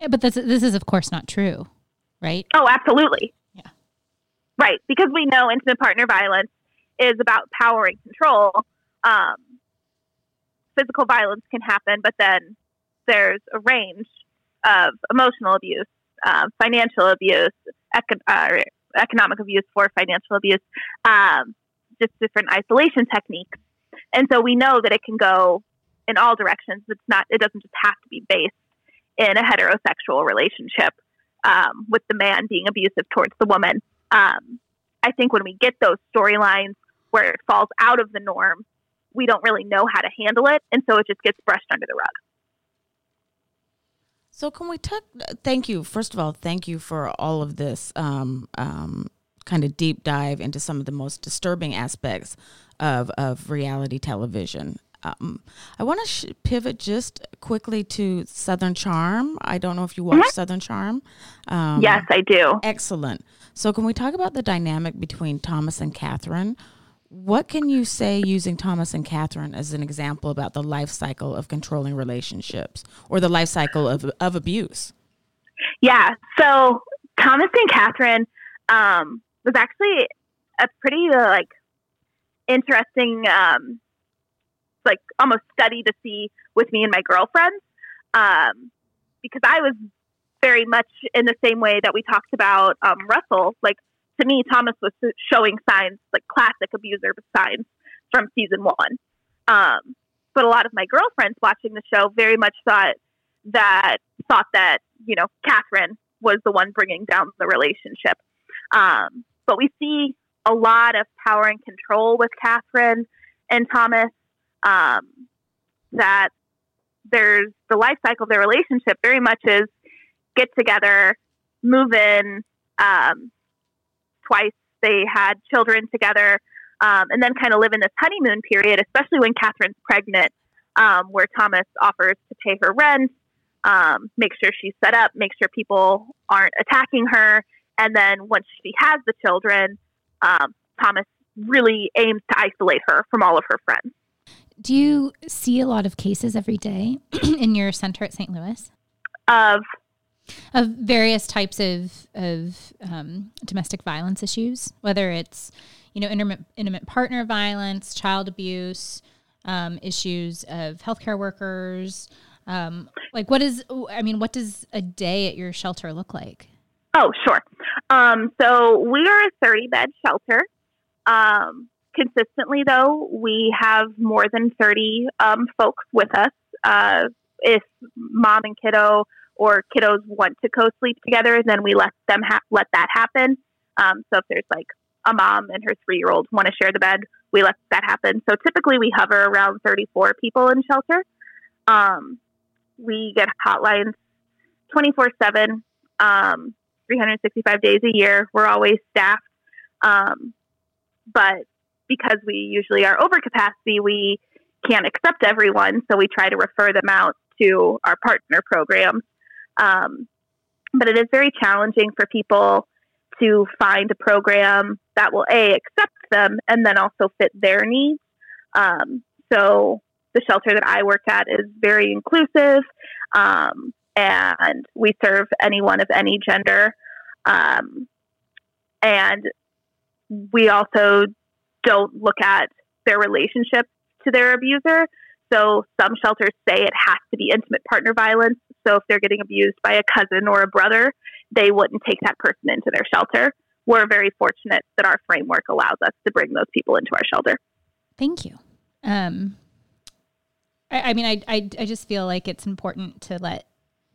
Yeah, but this this is of course not true, right? Oh, absolutely. Yeah. Right, because we know intimate partner violence is about power and control. Um, physical violence can happen, but then there's a range of emotional abuse, uh, financial abuse, econ- uh, economic abuse for financial abuse, um, just different isolation techniques. And so we know that it can go in all directions. It's not. It doesn't just have to be based in a heterosexual relationship um, with the man being abusive towards the woman. Um, I think when we get those storylines where it falls out of the norm, we don't really know how to handle it, and so it just gets brushed under the rug. So, can we talk? Thank you. First of all, thank you for all of this um, um, kind of deep dive into some of the most disturbing aspects of, of reality television. Um, I want to sh- pivot just quickly to Southern Charm. I don't know if you watch mm-hmm. Southern Charm. Um, yes, I do. Excellent. So, can we talk about the dynamic between Thomas and Kathryn? What can you say using Thomas and Kathryn as an example about the life cycle of controlling relationships or the life cycle of, of abuse? Yeah. So Thomas and Kathryn um, was actually a pretty uh, like interesting, um, like almost study to see with me and my girlfriends, um, because I was very much in the same way that we talked about um, Russell. Like to me, Thomas was showing signs, like classic abuser signs from season one. Um, but a lot of my girlfriends watching the show very much thought that thought that you know Kathryn was the one bringing down the relationship. Um, but we see a lot of power and control with Kathryn and Thomas. Um, that there's the life cycle of their relationship very much is get together, move in, um, twice they had children together, um, and then kind of live in this honeymoon period, especially when Kathryn's pregnant, um, where Thomas offers to pay her rent, um, make sure she's set up, make sure people aren't attacking her, and then once she has the children, um, Thomas really aims to isolate her from all of her friends. Do you see a lot of cases every day in your center at St. Louis? Of of various types of of um, domestic violence issues, whether it's you know intimate, intimate partner violence, child abuse, um, issues of healthcare workers. Um, like, what is? I mean, what does a day at your shelter look like? Oh, sure. Um, so we are a thirty bed shelter. Um, consistently, though, we have more than thirty um, folks with us. Uh, if mom and kiddo or kiddos want to co-sleep together, then we let them ha- let that happen. Um, so if there's like a mom and her three-year-old want to share the bed, we let that happen. So typically we hover around 34 people in shelter. Um, we get hotlines 24/7, um, 365 days a year. We're always staffed, um, but because we usually are over capacity, we can't accept everyone. So we try to refer them out to our partner programs um, but it is very challenging for people to find a program that will a accept them and then also fit their needs. Um, so the shelter that I work at is very inclusive, um, and we serve anyone of any gender. Um, and we also don't look at their relationship to their abuser. So some shelters say it has to be intimate partner violence. So if they're getting abused by a cousin or a brother, they wouldn't take that person into their shelter. We're very fortunate that our framework allows us to bring those people into our shelter. Thank you. Um, I, I mean, I, I, I just feel like it's important to let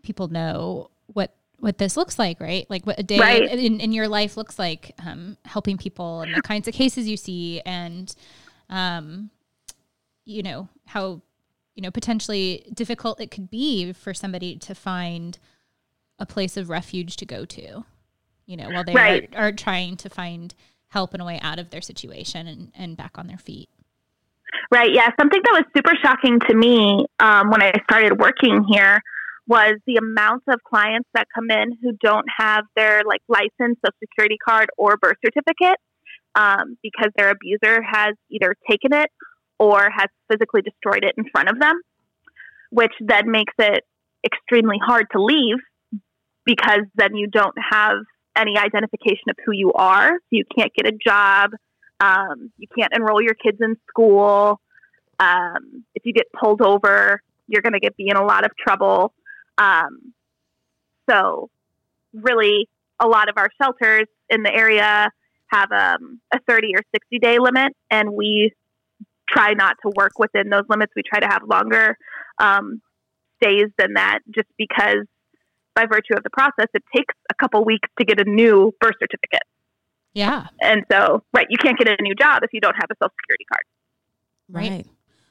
people know what what this looks like, right? Like what a day right. in, in your life looks like, um, helping people and the kinds of cases you see, and um, you know how you know potentially difficult it could be for somebody to find a place of refuge to go to you know while they right. are, are trying to find help and a way out of their situation and, and back on their feet. Right. Yeah. Something that was super shocking to me um, when i started working here was the amount of clients that come in who don't have their like license social security card or birth certificate um, because their abuser has either taken it or has physically destroyed it in front of them, which then makes it extremely hard to leave because then you don't have any identification of who you are. So you can't get a job. Um, you can't enroll your kids in school. Um, if you get pulled over, you're going to get be in a lot of trouble. Um, so, really, a lot of our shelters in the area have um, a 30 or 60 day limit, and we try not to work within those limits. We try to have longer um, stays than that, just because by virtue of the process, it takes a couple weeks to get a new birth certificate. Yeah. And so, right, you can't get a new job if you don't have a social security card. Right. right.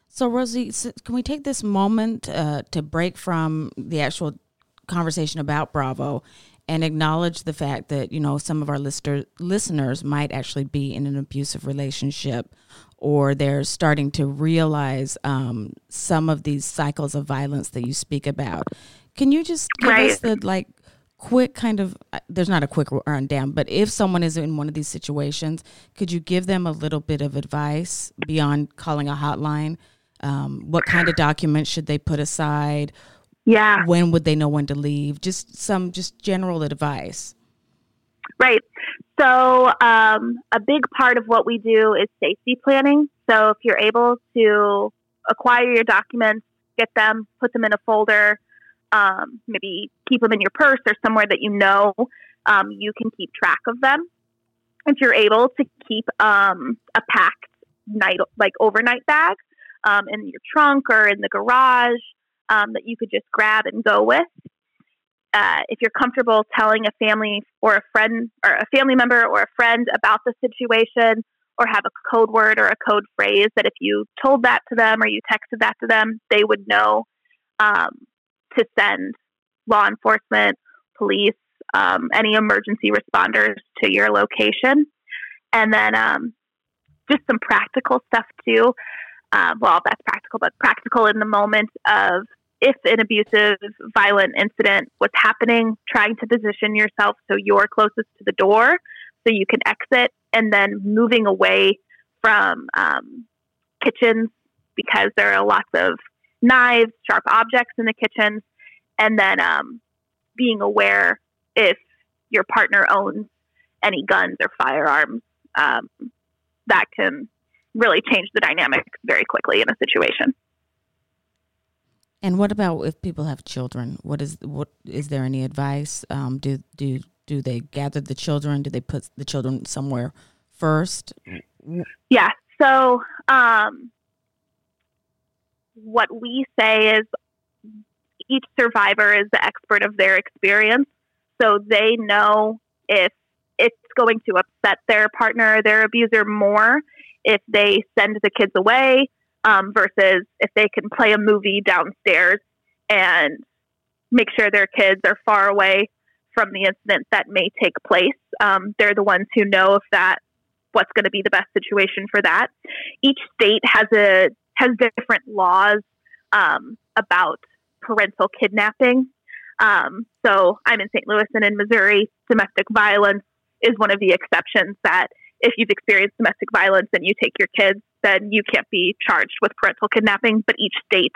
So, Rosie, can we take this moment uh, to break from the actual conversation about Bravo and acknowledge the fact that you know some of our lister- listeners might actually be in an abusive relationship or they're starting to realize um, some of these cycles of violence that you speak about. Can you just give right. us the like quick kind of uh, there's not a quick rundown but if someone is in one of these situations could you give them a little bit of advice beyond calling a hotline? Um, what kind of documents should they put aside yeah. When would they know when to leave? Just some just general advice. Right. So um, a big part of what we do is safety planning. So if you're able to acquire your documents get them put them in a folder um, maybe keep them in your purse or somewhere that you know um, you can keep track of them. If you're able to keep um, a packed night, like overnight bag, um, in your trunk or in the garage um, that you could just grab and go with. Uh, if you're comfortable telling a family or a friend or a family member or a friend about the situation or have a code word or a code phrase that if you told that to them or you texted that to them, they would know um, to send law enforcement, police, um, any emergency responders to your location. And then um, just some practical stuff too. Uh, well, that's practical, but practical in the moment of if an abusive, violent incident was happening, trying to position yourself so you're closest to the door so you can exit, and then moving away from um, kitchens because there are lots of knives, sharp objects in the kitchen, and then um, being aware if your partner owns any guns or firearms. Um, that can really change the dynamic very quickly in a situation. And what about if people have children? What is what is there any advice? Um, do do do they gather the children? Do they put the children somewhere first? Yeah. So um, what we say is each survivor is the expert of their experience. So they know if it's going to upset their partner or their abuser more if they send the kids away um, versus if they can play a movie downstairs and make sure their kids are far away from the incident that may take place. Um, they're the ones who know if that what's going to be the best situation for that. Each state has a has different laws um, about parental kidnapping. Um, so I'm in St. Louis and in Missouri, domestic violence is one of the exceptions that if you've experienced domestic violence and you take your kids, then you can't be charged with parental kidnapping, but each state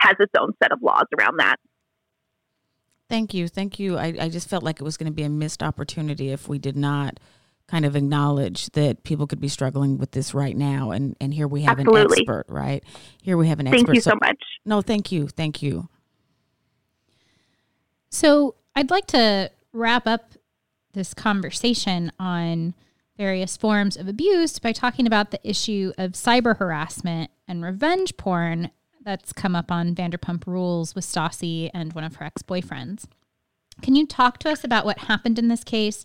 has its own set of laws around that. Thank you. Thank you. I, I just felt like it was going to be a missed opportunity if we did not kind of acknowledge that people could be struggling with this right now. And, and here we have Absolutely. an expert, right? Here we have an expert. Thank you so, so much. No, thank you. Thank you. So I'd like to wrap up this conversation on various forms of abuse by talking about the issue of cyber harassment and revenge porn that's come up on Vanderpump Rules with Stassi and one of her ex boyfriends. Can you talk to us about what happened in this case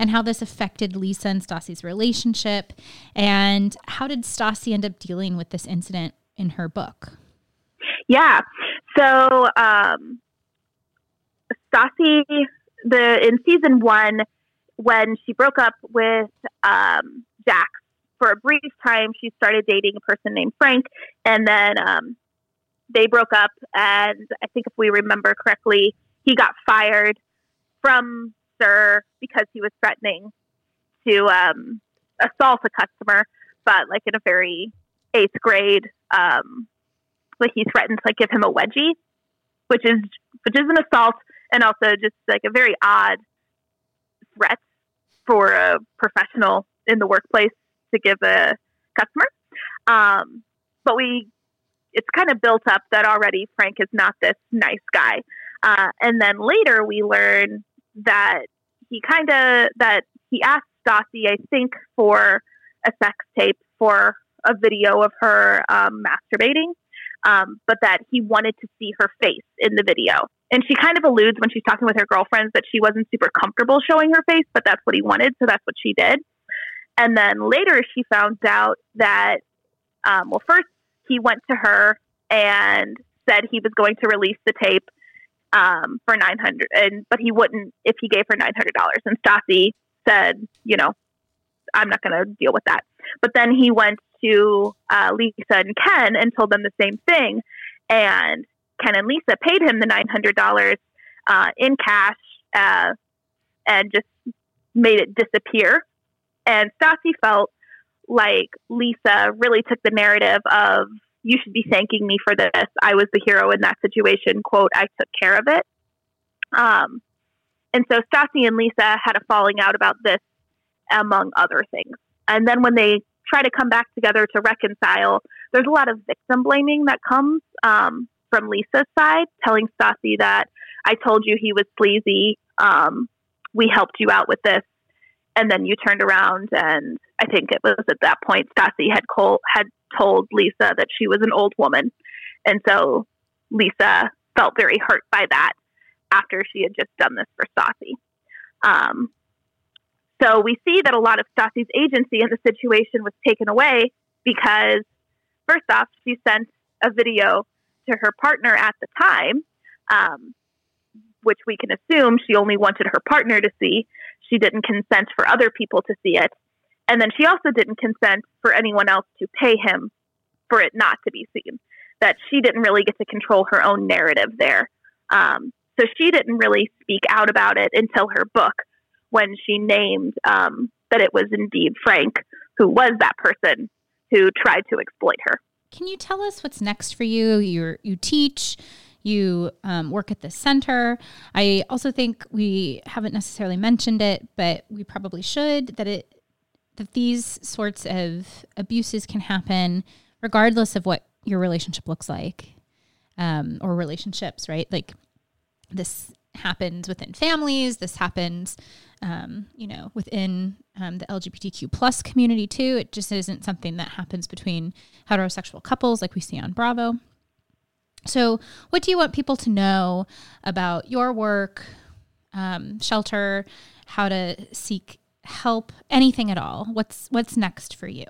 and how this affected Lisa and Stassi's relationship? And how did Stassi end up dealing with this incident in her book? Yeah. So, um, Stassi, the in season one, when she broke up with um, Jax for a brief time, she started dating a person named Frank, and then um, they broke up. And I think if we remember correctly, he got fired from SUR because he was threatening to um, assault a customer, but like in a very eighth grade, um, like he threatened to like give him a wedgie, which is which is an assault and also just like a very odd threat for a professional in the workplace to give a customer. Um, but we, it's kind of built up that already Frank is not this nice guy. Uh, and then later we learn that he kind of, that he asked Stassi, I think, for a sex tape for a video of her um, masturbating, um, but that he wanted to see her face in the video. And she kind of alludes when she's talking with her girlfriends that she wasn't super comfortable showing her face, but that's what he wanted, so that's what she did. And then later she found out that, um, well, first he went to her and said he was going to release the tape um, for 900 and but he wouldn't if he gave her $900 and Stassi said you know I'm not going to deal with that. But then he went to uh, Lisa and Ken and told them the same thing. And Ken and Lisa paid him the $900 uh, in cash uh, and just made it disappear and Stassi felt like Lisa really took the narrative of you should be thanking me for this. I was the hero in that situation. Quote, I took care of it. Um, and so Stassi and Lisa had a falling out about this, among other things. And then when they try to come back together to reconcile, there's a lot of victim blaming that comes um, from Lisa's side, telling Stassi that I told you he was sleazy. Um, we helped you out with this and then you turned around and I think it was at that point Stassi had col- had told Lisa that she was an old woman, and so Lisa felt very hurt by that after she had just done this for Stassi. Um, so we see that a lot of Stassi's agency in the situation was taken away because, first off, she sent a video to her partner at the time, um, which we can assume she only wanted her partner to see. She didn't consent for other people to see it. And then she also didn't consent for anyone else to pay him for it not to be seen. That she didn't really get to control her own narrative there. Um, so she didn't really speak out about it until her book when she named um, that it was indeed Frank who was that person who tried to exploit her. Can you tell us what's next for you? You you teach, you um, work at the center. I also think we haven't necessarily mentioned it, but we probably should that it that these sorts of abuses can happen regardless of what your relationship looks like um, or relationships, right? Like this happens within families. This happens, um, you know, within um, the LGBTQ plus community too. It just isn't something that happens between heterosexual couples like we see on Bravo. So, what do you want people to know about your work, um, shelter, how to seek help, anything at all? What's what's next for you?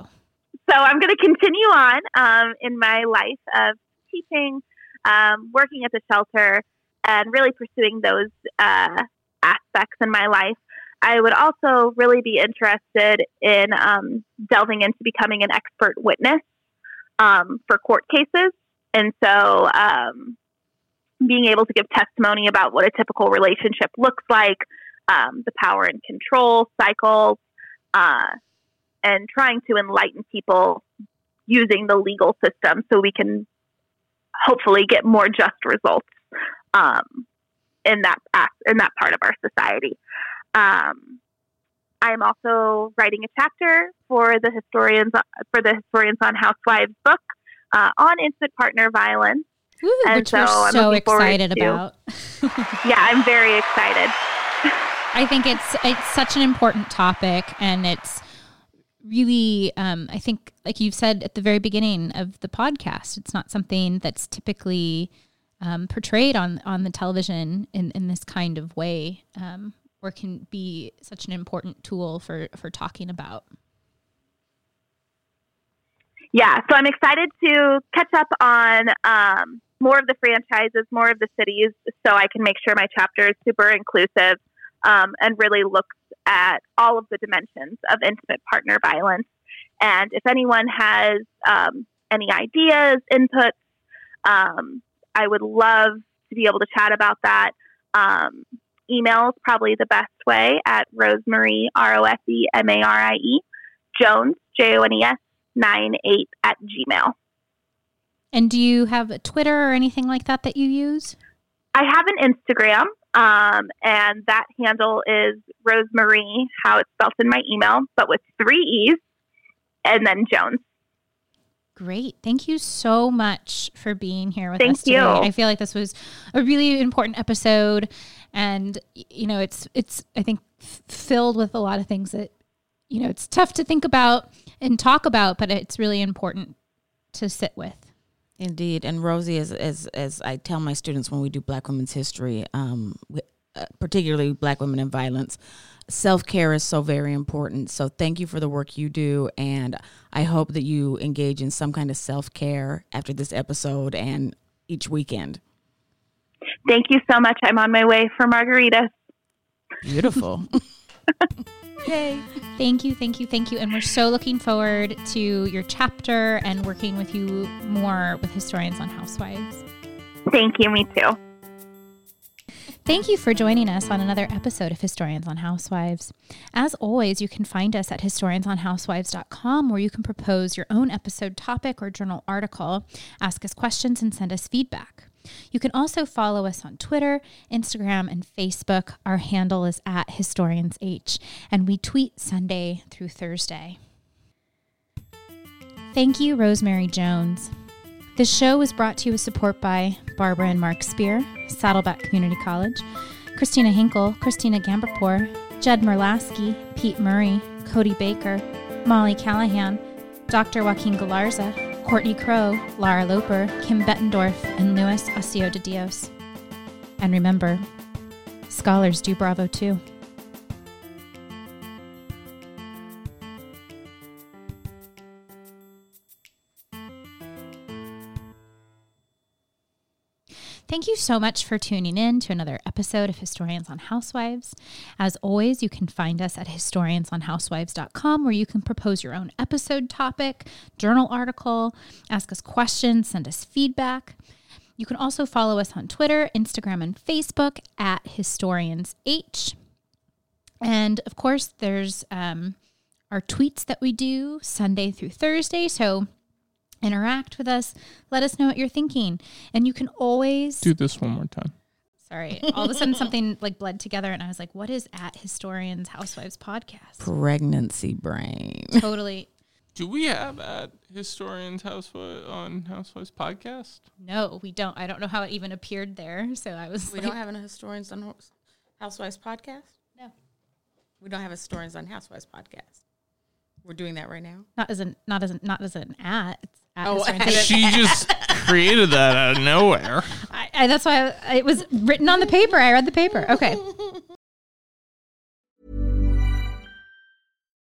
So, I'm going to continue on um, in my life of teaching, um, working at the shelter, and really pursuing those uh, aspects in my life. I would also really be interested in um, delving into becoming an expert witness um, for court cases. And so um, being able to give testimony about what a typical relationship looks like, um, the power and control cycles, uh, and trying to enlighten people using the legal system so we can hopefully get more just results um, in that in that part of our society. Um, I am also writing a chapter for the historians for the historians on housewives book uh, on intimate partner violence. Ooh, and which so we're so excited about. yeah, I'm very excited. I think it's it's such an important topic, and it's really, um, I think, like you've said at the very beginning of the podcast, it's not something that's typically um, portrayed on on the television in in this kind of way, um, or can be such an important tool for for talking about yeah, so I'm excited to catch up on um, more of the franchises, more of the cities, so I can make sure my chapter is super inclusive um, and really looks at all of the dimensions of intimate partner violence. And if anyone has um, any ideas, inputs, um, I would love to be able to chat about that. Um, email is probably the best way at Rosemarie, R O S E M A R I E, Jones, J O N E S, nine eight at Gmail. And do you have a Twitter or anything like that that you use? I have an Instagram. Um, and that handle is Rosemarie, how it's spelled in my email, but with three E's, and then Jones. Great. Thank you so much for being here with Thank us today. you. I feel like this was a really important episode and you know, it's it's I think f- filled with a lot of things that you know, it's tough to think about and talk about, but it's really important to sit with. Indeed, and Rosie, as as as I tell my students when we do Black Women's History, um, wi- uh, particularly Black women and violence, self care is so very important. So thank you for the work you do, and I hope that you engage in some kind of self care after this episode and each weekend. Thank you so much. I'm on my way for margaritas. Beautiful. Thank you, thank you, thank you. And we're so looking forward to your chapter and working with you more with historians on housewives. Thank you. Me too. Thank you for joining us on another episode of Historians on Housewives. As always, you can find us at historiansonhousewives.com where you can propose your own episode topic or journal article, ask us questions, and send us feedback. You can also follow us on Twitter, Instagram, and Facebook. Our handle is at HistoriansH, and we tweet Sunday through Thursday. Thank you, Rosemarie Jones. This show was brought to you with support by Barbara and Mark Spear, Saddleback Community College, Christina Hinkle, Christina Gamberpour, Jed Merlasky, Pete Murray, Cody Baker, Molly Callahan, Dr. Joaquin Galarza, Courtney Crow, Lara Loper, Kim Bettendorf, and Luis Ocio de Dios. And remember, scholars do Bravo too. Thank you so much for tuning in to another episode of Historians on Housewives. As always, you can find us at historiansonhousewives.com where you can propose your own episode topic, journal article, ask us questions, send us feedback. You can also follow us on Twitter, Instagram, and Facebook at HistoriansH. And of course, there's um, our tweets that we do Sunday through Thursday. So interact with us. Let us know what you're thinking. And you can always Do this one more time. Sorry. All of a sudden something like bled together and I was like, what is at Historians Housewives podcast? Pregnancy brain. totally Do we have at Historians Housewives on Housewives podcast? no, we don't. I don't know how it even appeared there. So I was We like, don't have a historians on Housewives podcast. No. we don't have a historians on Housewives podcast. We're doing that right now. not as an not as an not as an at. It's at Oh, Historians at H. She just created that out of nowhere. I, I, that's why I, it was written on the paper. I read the paper. Okay.